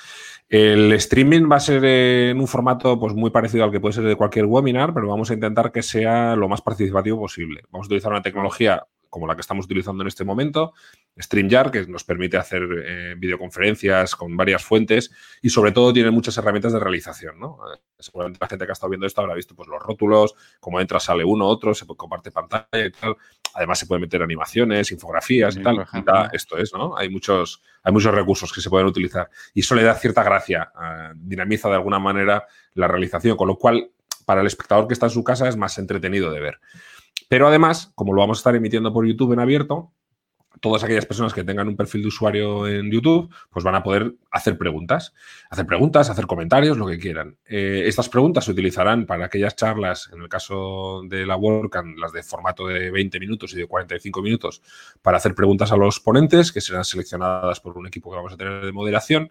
El streaming va a ser en un formato pues, muy parecido al que puede ser de cualquier webinar, pero vamos a intentar que sea lo más participativo posible. Vamos a utilizar una tecnología como la que estamos utilizando en este momento, StreamYard, que nos permite hacer eh, videoconferencias con varias fuentes y sobre todo tiene muchas herramientas de realización. ¿no? Eh, seguramente la gente que ha estado viendo esto habrá visto pues, los rótulos, como entra, sale uno, otro, se comparte pantalla y tal. Además se pueden meter animaciones, infografías y tal. esto es, ¿no? Hay muchos, hay muchos recursos que se pueden utilizar y eso le da cierta gracia, eh, dinamiza de alguna manera la realización, con lo cual para el espectador que está en su casa es más entretenido de ver. Pero además, como lo vamos a estar emitiendo por YouTube en abierto, todas aquellas personas que tengan un perfil de usuario en YouTube, pues van a poder hacer preguntas. Hacer preguntas, hacer comentarios, lo que quieran. Eh, estas preguntas se utilizarán para aquellas charlas, en el caso de la WordCamp, las de formato de 20 minutos y de 45 minutos, para hacer preguntas a los ponentes, que serán seleccionadas por un equipo que vamos a tener de moderación.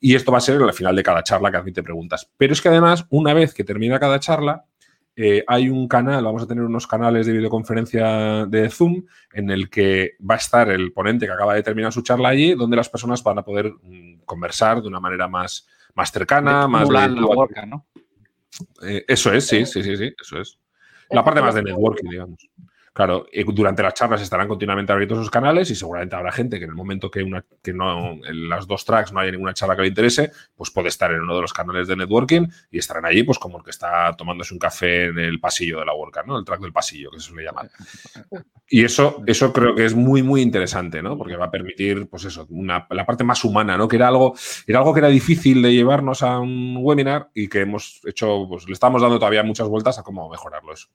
Y esto va a ser al final de cada charla que admite preguntas. Pero es que además, una vez que termina cada charla, eh, hay un canal, vamos a tener unos canales de videoconferencia de Zoom en el que va a estar el ponente que acaba de terminar su charla allí, donde las personas van a poder mm, conversar de una manera más, más cercana, más... La ¿no? Eh, eso es, sí, sí, sí, sí, eso es. La parte más de networking, digamos. Claro, durante las charlas estarán continuamente abiertos los canales y seguramente habrá gente que en el momento que, una, que no, en las dos tracks no haya ninguna charla que le interese, pues puede estar en uno de los canales de networking y estarán allí, pues como el que está tomándose un café en el pasillo de la WordCamp, ¿no? El track del pasillo, que se suele llamar. Y eso, eso creo que es muy, muy interesante, ¿no? Porque va a permitir, pues eso, una, la parte más humana, ¿no? Que era algo, era algo que era difícil de llevarnos a un webinar y que hemos hecho, pues le estamos dando todavía muchas vueltas a cómo mejorarlo eso.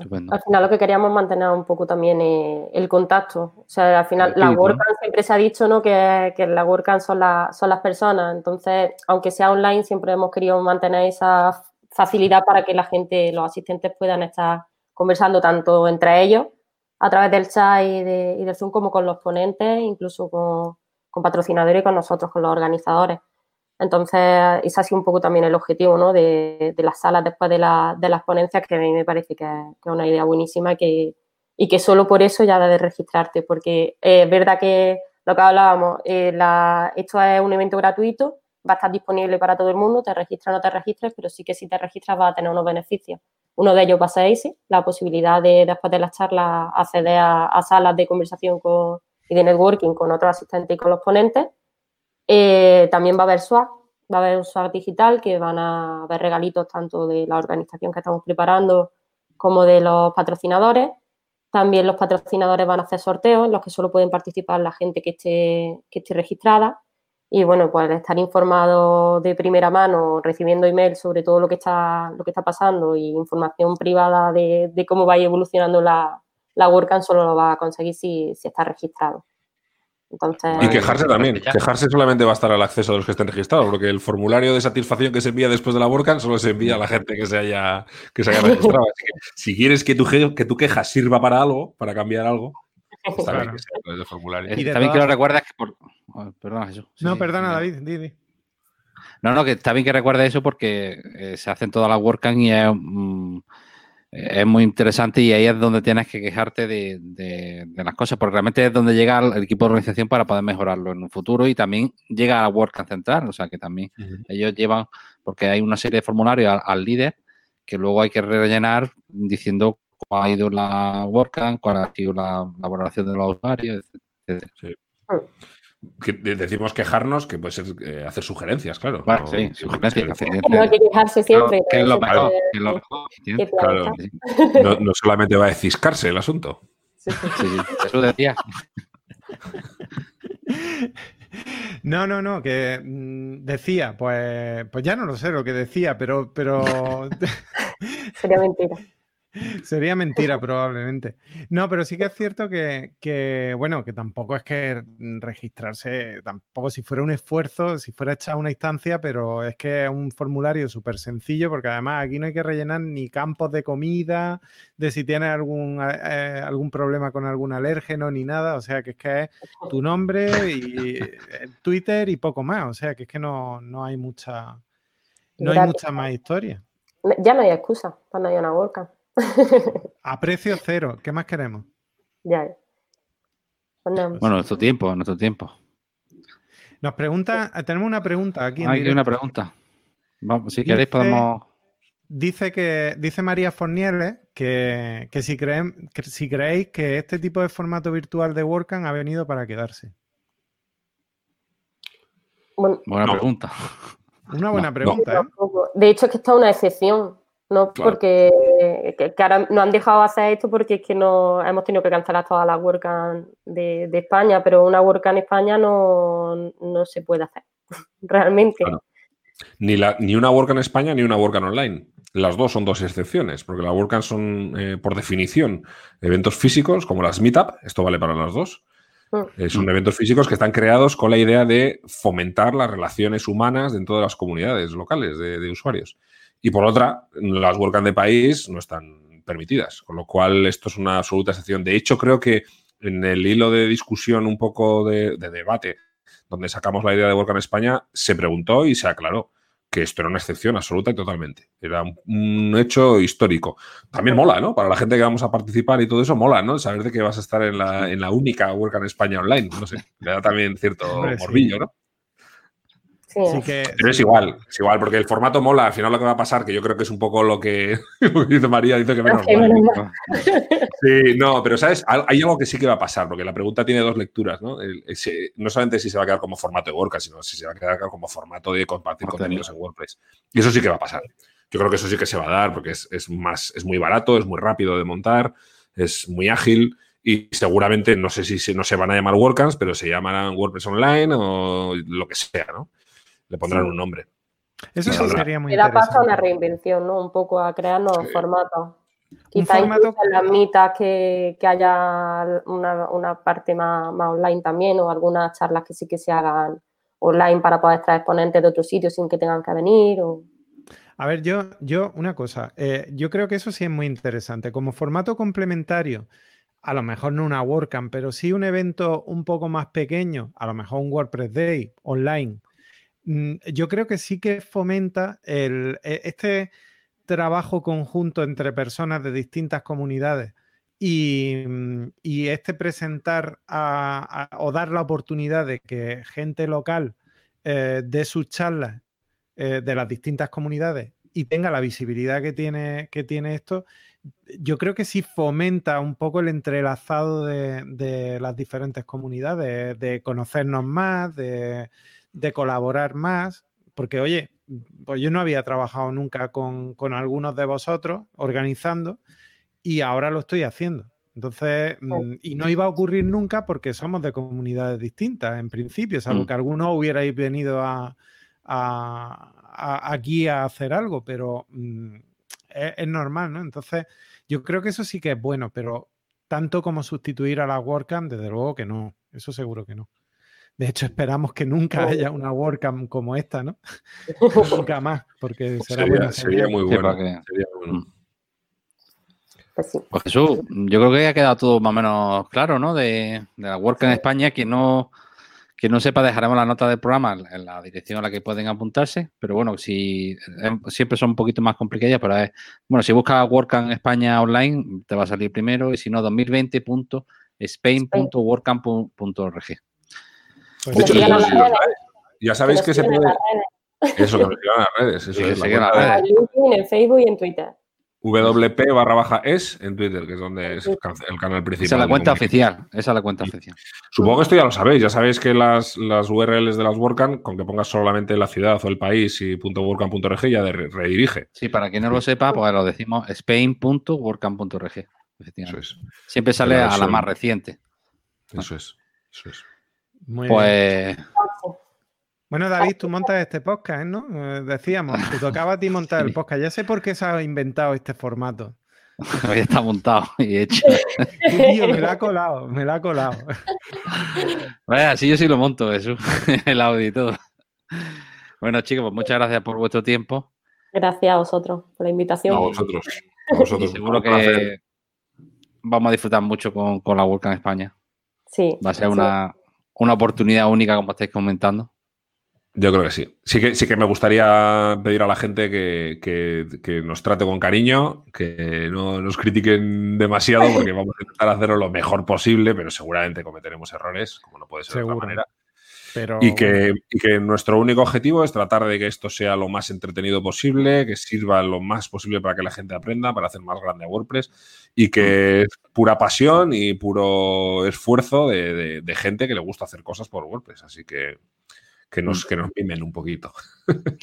Al final lo que queríamos mantener un poco también es el contacto. O sea, al final la WordCamp siempre se ha dicho ¿no? que, que la WordCamp son, son las personas. Entonces, aunque sea online, siempre hemos querido mantener esa facilidad para que la gente, los asistentes puedan estar conversando tanto entre ellos a través del chat y, de, y del Zoom como con los ponentes, incluso con, con patrocinadores y con nosotros, con los organizadores. Entonces, ese ha sido un poco también el objetivo ¿no? de, las salas después de, las ponencias, que a mí me parece que, es una idea buenísima que, y que solo por eso ya de registrarte, porque es verdad que lo que hablábamos, eh, esto es un evento gratuito, va a estar disponible para todo el mundo, te registras o no te registres, pero sí que si te registras vas a tener unos beneficios. Uno de ellos va a ser ese, la posibilidad de después de las charlas acceder a, salas de conversación y de networking con otros asistentes y con los ponentes eh, también va a haber swag, va a haber un swag digital que van a haber regalitos tanto de la organización que estamos preparando como de los patrocinadores. También los patrocinadores van a hacer sorteos en los que solo pueden participar la gente que esté, que esté registrada. Y bueno, pues estar informado de primera mano, recibiendo email sobre todo lo que está, lo que está pasando y información privada de, cómo va evolucionando la, la WordCamp solo lo va a conseguir si, si está registrado. Entonces, Y quejarse también. Quejarse solamente va a estar al acceso de los que estén registrados, porque el formulario de satisfacción que se envía después de la WordCamp solo se envía a la gente que se haya, que se haya registrado. Así que si quieres que tu, ge- que tu queja sirva para algo, para cambiar algo, está bien que sea a través del formulario. Y de Está bien que lo recuerdas que por... oh, perdona, Jesús. No, perdona, sí. David. No, no, que está bien que recuerdes eso porque eh, se hacen todas las WordCamp y es, mm, es muy interesante y ahí es donde tienes que quejarte de, de- de las cosas, porque realmente es donde llega el equipo de organización para poder mejorarlo en un futuro y también llega a la WordCamp central, o sea que también ellos llevan, porque hay una serie de formularios al, al líder que luego hay que rellenar diciendo cómo ha ido la WordCamp, cuál ha sido la, la valoración de los usuarios, etcétera. Que de- decimos quejarnos, que puede ser eh, hacer sugerencias, claro. Bueno, No- sí, sugerencias, no hay que quejarse siempre. que es lo mejor, lo mejor, Claro. no, no solamente va a ciscarse el asunto. Sí, sí. Jesús decía. No, no, no, que mm, decía, pues, pues ya no lo sé lo que decía, pero, pero Sería mentira. sería mentira probablemente. No, pero sí que es cierto que, que, bueno, que tampoco es que registrarse, tampoco si fuera un esfuerzo, si fuera echar una instancia, pero es que es un formulario súper sencillo, porque además aquí no hay que rellenar ni campos de comida, de si tienes algún, eh, algún problema con algún alérgeno ni nada, o sea que es que es tu nombre y Twitter y poco más. O sea, que es que no, no hay mucha, no hay mucha más historia. Ya no hay excusa para no ir a una WordCamp. A precio cero, ¿qué más queremos? Ya. Pues. Bueno, nuestro tiempo, nuestro tiempo. Nos pregunta, eh, tenemos una pregunta aquí. en Hay una pregunta. Vamos, si queréis podemos... Dice que dice María Fornieles que, que si creen, que si creéis que este tipo de formato virtual de WordCamp ha venido para quedarse. Bueno, Buena No. pregunta. Una buena No, pregunta, ¿eh? De hecho, es que esta es una excepción. No Claro. porque que, que ahora no han dejado hacer esto porque es que no hemos tenido que cancelar todas las WordCamp de, de España, pero una WordCamp en España no, no se puede hacer. Realmente. Claro. Ni, la, ni una WordCamp en España ni una WordCamp online. Las dos son dos excepciones, porque las WordCamp son, eh, por definición, eventos físicos, como las Meetup, esto vale para las dos. Mm. Eh, son eventos físicos que están creados con la idea de fomentar las relaciones humanas dentro de las comunidades locales de, de usuarios. Y por otra, las WordCamp de país no están permitidas, con lo cual esto es una absoluta excepción. De hecho, creo que en el hilo de discusión, un poco de, de debate, donde sacamos la idea de WordCamp España, se preguntó y se aclaró que esto era una excepción absoluta y totalmente. Era un, hecho histórico. También mola, ¿no? Para la gente que vamos a participar y todo eso, mola, ¿no? Saber de que vas a estar en la, en la única WordCamp España online. No sé, le da también cierto morbillo, ¿no? Sí, Así que Pero es igual, es igual, porque el formato mola. Al final lo que va a pasar, que yo creo que es un poco lo que dice María, dice que menos Sí, mal. Sí, no, pero ¿sabes? Hay algo que sí que va a pasar, porque la pregunta tiene dos lecturas, ¿no? El- ese- no solamente si se va a quedar como formato de WordCamp, sino si se va a quedar como formato de compartir Contenido. contenidos en WordPress. Y eso sí que va a pasar. Yo creo que eso sí que se va a dar, porque es, es más, es muy barato, es muy rápido de montar, es muy ágil y seguramente, no sé si no se van a llamar WordCamps, pero se llamarán WordPress Online o lo que sea, ¿no? Le pondrán Sí. un nombre. eso sí sería muy Le da paso a una interesante. reinvención, ¿no? Un poco a crear nuevos Sí. formatos. Quizá formato- las mitas que, que haya una, una parte más, más online también o algunas charlas que sí que se hagan online para poder traer exponentes de otros sitios sin que tengan que venir. O... A ver, yo, yo, una cosa, eh, yo creo que eso sí es muy interesante. Como formato complementario, a lo mejor no una WordCamp, pero sí un evento un poco más pequeño, a lo mejor un WordPress Day online. Mm, Yo creo que sí que fomenta el, e- este trabajo conjunto entre personas de distintas comunidades y, mm, y este presentar a- o dar la oportunidad de que gente local eh, dé sus charlas eh, de las distintas comunidades y tenga la visibilidad que tiene, que tiene esto, yo creo que sí fomenta un poco el entrelazado de, de las diferentes comunidades, de conocernos más, de, de colaborar más, porque oye, pues yo no había trabajado nunca con, con algunos de vosotros organizando y ahora lo estoy haciendo. Entonces, mm, y no iba a ocurrir nunca porque somos de comunidades distintas, en principio, salvo Mm. que algunos hubierais venido a, a- a- aquí a hacer algo, pero mm, es, es normal, ¿no? Entonces, yo creo que eso sí que es bueno, pero tanto como sustituir a la WordCamp, desde luego que no, eso seguro que no. De hecho, esperamos que nunca Oh. haya una WordCamp como esta, ¿no? nunca más, porque será Sería, buena sería muy bueno. sería bueno. Pues sí. Pues Jesús, yo creo que ha quedado todo más o menos claro, ¿no? De, de la WordCamp en España, que no, que no sepa, dejaremos la nota del programa en- la dirección a la que pueden apuntarse, pero bueno, si eh, siempre son un poquito más complicadas, pero es, bueno, si buscas WordCamp España online, te va a salir primero, y si no, 2020.spain.wordcamp.org. Pues De hecho, ya, ya sabéis que se en puede. Eso, que nos sigan en las redes. Eso es, cuenta las redes. En LinkedIn, en Facebook y en Twitter. WP barra baja es en Twitter, que es donde es el canal principal. Esa es la cuenta oficial, esa es la cuenta oficial. Supongo que esto ya lo sabéis. Ya sabéis que las, las URLs de las WordCamp, con que pongas solamente la ciudad o el país y .wordcamp.org, ya de- redirige. Sí, para quien no lo sepa, pues lo decimos spain.wordcamp.org. Eso Efectivamente. es. Siempre sale a la eso- más reciente. Eso es. Eso es. Muy bien. Pues Bueno, David, tú montas este podcast, ¿no? Eh, decíamos, te tocaba a ti montar el podcast. Ya sé por qué se ha inventado este formato. hoy está montado y hecho. Tío, me la ha colado, me la ha colado. Vaya, así yo sí lo monto, Jesús. El audio y todo. Bueno, chicos, pues muchas gracias por vuestro tiempo. Gracias a vosotros por la invitación. A vosotros. A vosotros. Y seguro que vamos a disfrutar mucho con, con la WordCamp España. Sí. Va a ser sí. una, una oportunidad única, como estáis comentando. Yo creo que sí. Sí que, sí que me gustaría pedir a la gente que, que- que nos trate con cariño, que no nos critiquen demasiado, porque vamos a intentar hacerlo lo mejor posible, pero seguramente cometeremos errores, como no puede ser de otra manera. Pero Y que, y que nuestro único objetivo es tratar de que esto sea lo más entretenido posible, que sirva lo más posible para que la gente aprenda, para hacer más grande a WordPress y que es pura pasión y puro esfuerzo de, de- de gente que le gusta hacer cosas por WordPress. Así que que nos, que nos mimen un poquito.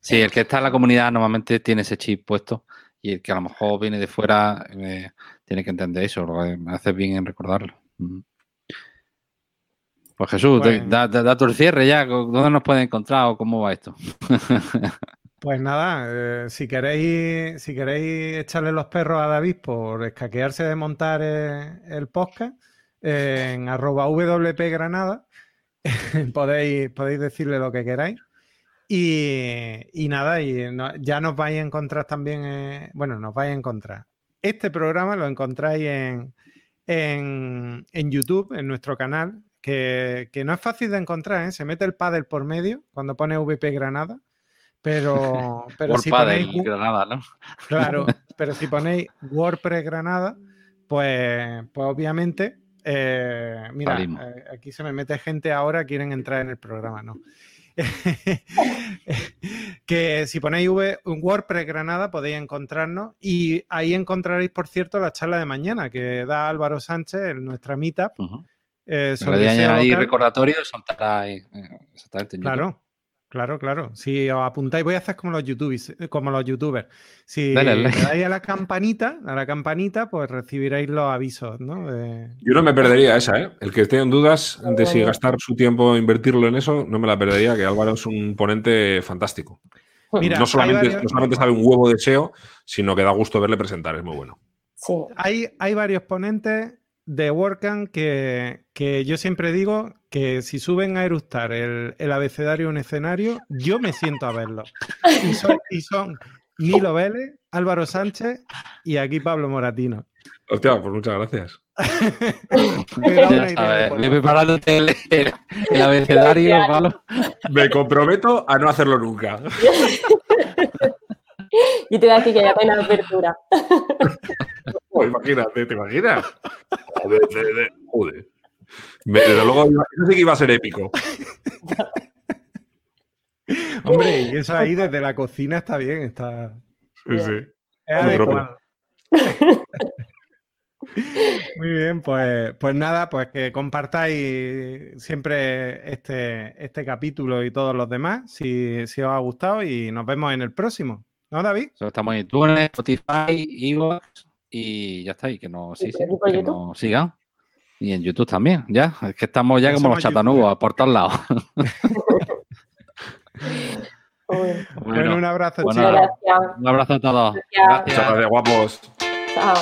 Sí, el que está en la comunidad normalmente tiene ese chip puesto y el que a lo mejor viene de fuera eh, tiene que entender eso. Lo hace bien en recordarlo. Pues Jesús, te- da, da- da tu el cierre ya. ¿Dónde nos pueden encontrar o cómo va esto? Pues nada, eh, si queréis, si queréis echarle los perros a David por escaquearse de montar eh, el podcast, eh, en arroba WP Granada, podéis, podéis decirle lo que queráis. Y, y nada, y no- ya nos vais a encontrar también, bueno, nos vais a encontrar. Este programa lo encontráis en, en, en YouTube, en nuestro canal, que, que no es fácil de encontrar, ¿eh? se mete el paddle por medio cuando pone VP Granada. Pero, pero si ponéis, Granada, ¿no? claro, pero si ponéis WordPress Granada, pues, pues obviamente, eh, mira, eh, aquí se me mete gente ahora, quieren entrar en el programa, ¿no? que si ponéis V- WordPress Granada podéis encontrarnos y ahí encontraréis, por cierto, la charla de mañana que da Álvaro Sánchez en nuestra meetup. Eh, sobre lo SEO ahí ahí. eh, Exactamente. Claro, claro, claro. Si os apuntáis, voy a hacer como los youtubers, como los youtubers. Si Dale, le dale. dais a la campanita, a la campanita, pues recibiréis los avisos, ¿no? De- Yo no me perdería esa, ¿eh? El que esté en dudas de si gastar su tiempo e invertirlo en eso, no me la perdería, que Álvaro es un ponente fantástico. Mira, no, solamente, varios- no solamente sabe un huevo de SEO, sino que da gusto verle presentar, es muy bueno. Sí. Hay, hay varios ponentes de WordCamp que, que yo siempre digo que si suben a eruptar el, el abecedario a un escenario, yo me siento a verlo. Y son, y son Nilo Vélez, Álvaro Sánchez y aquí Pablo Moratino. Hostia, pues muchas gracias. Ve dónde. preparándote el, el- el abecedario, Pablo. Me comprometo a no hacerlo nunca. Y te da aquí que ya tiene apertura. Oh, imagínate, ¿te imaginas? Joder, de- de- joder. Me- desde luego, eso sí que iba a ser épico. Hombre, y eso ahí desde la cocina está bien, está Sí, sí. es Muy adecuado. Muy bien, pues, pues nada, pues que compartáis siempre este, este capítulo y todos los demás, si, si os ha gustado, y nos vemos en el próximo. ¿No, David? Estamos en iTunes, Spotify, Evox y ya está. Y que nos, sí, sigan. Y en YouTube también, ya. Es que estamos ya como los somos chatanudos, por todos lados. Uy, Bueno, un abrazo, bueno. Un abrazo a todos. Gracias. Gracias, guapos. Chao.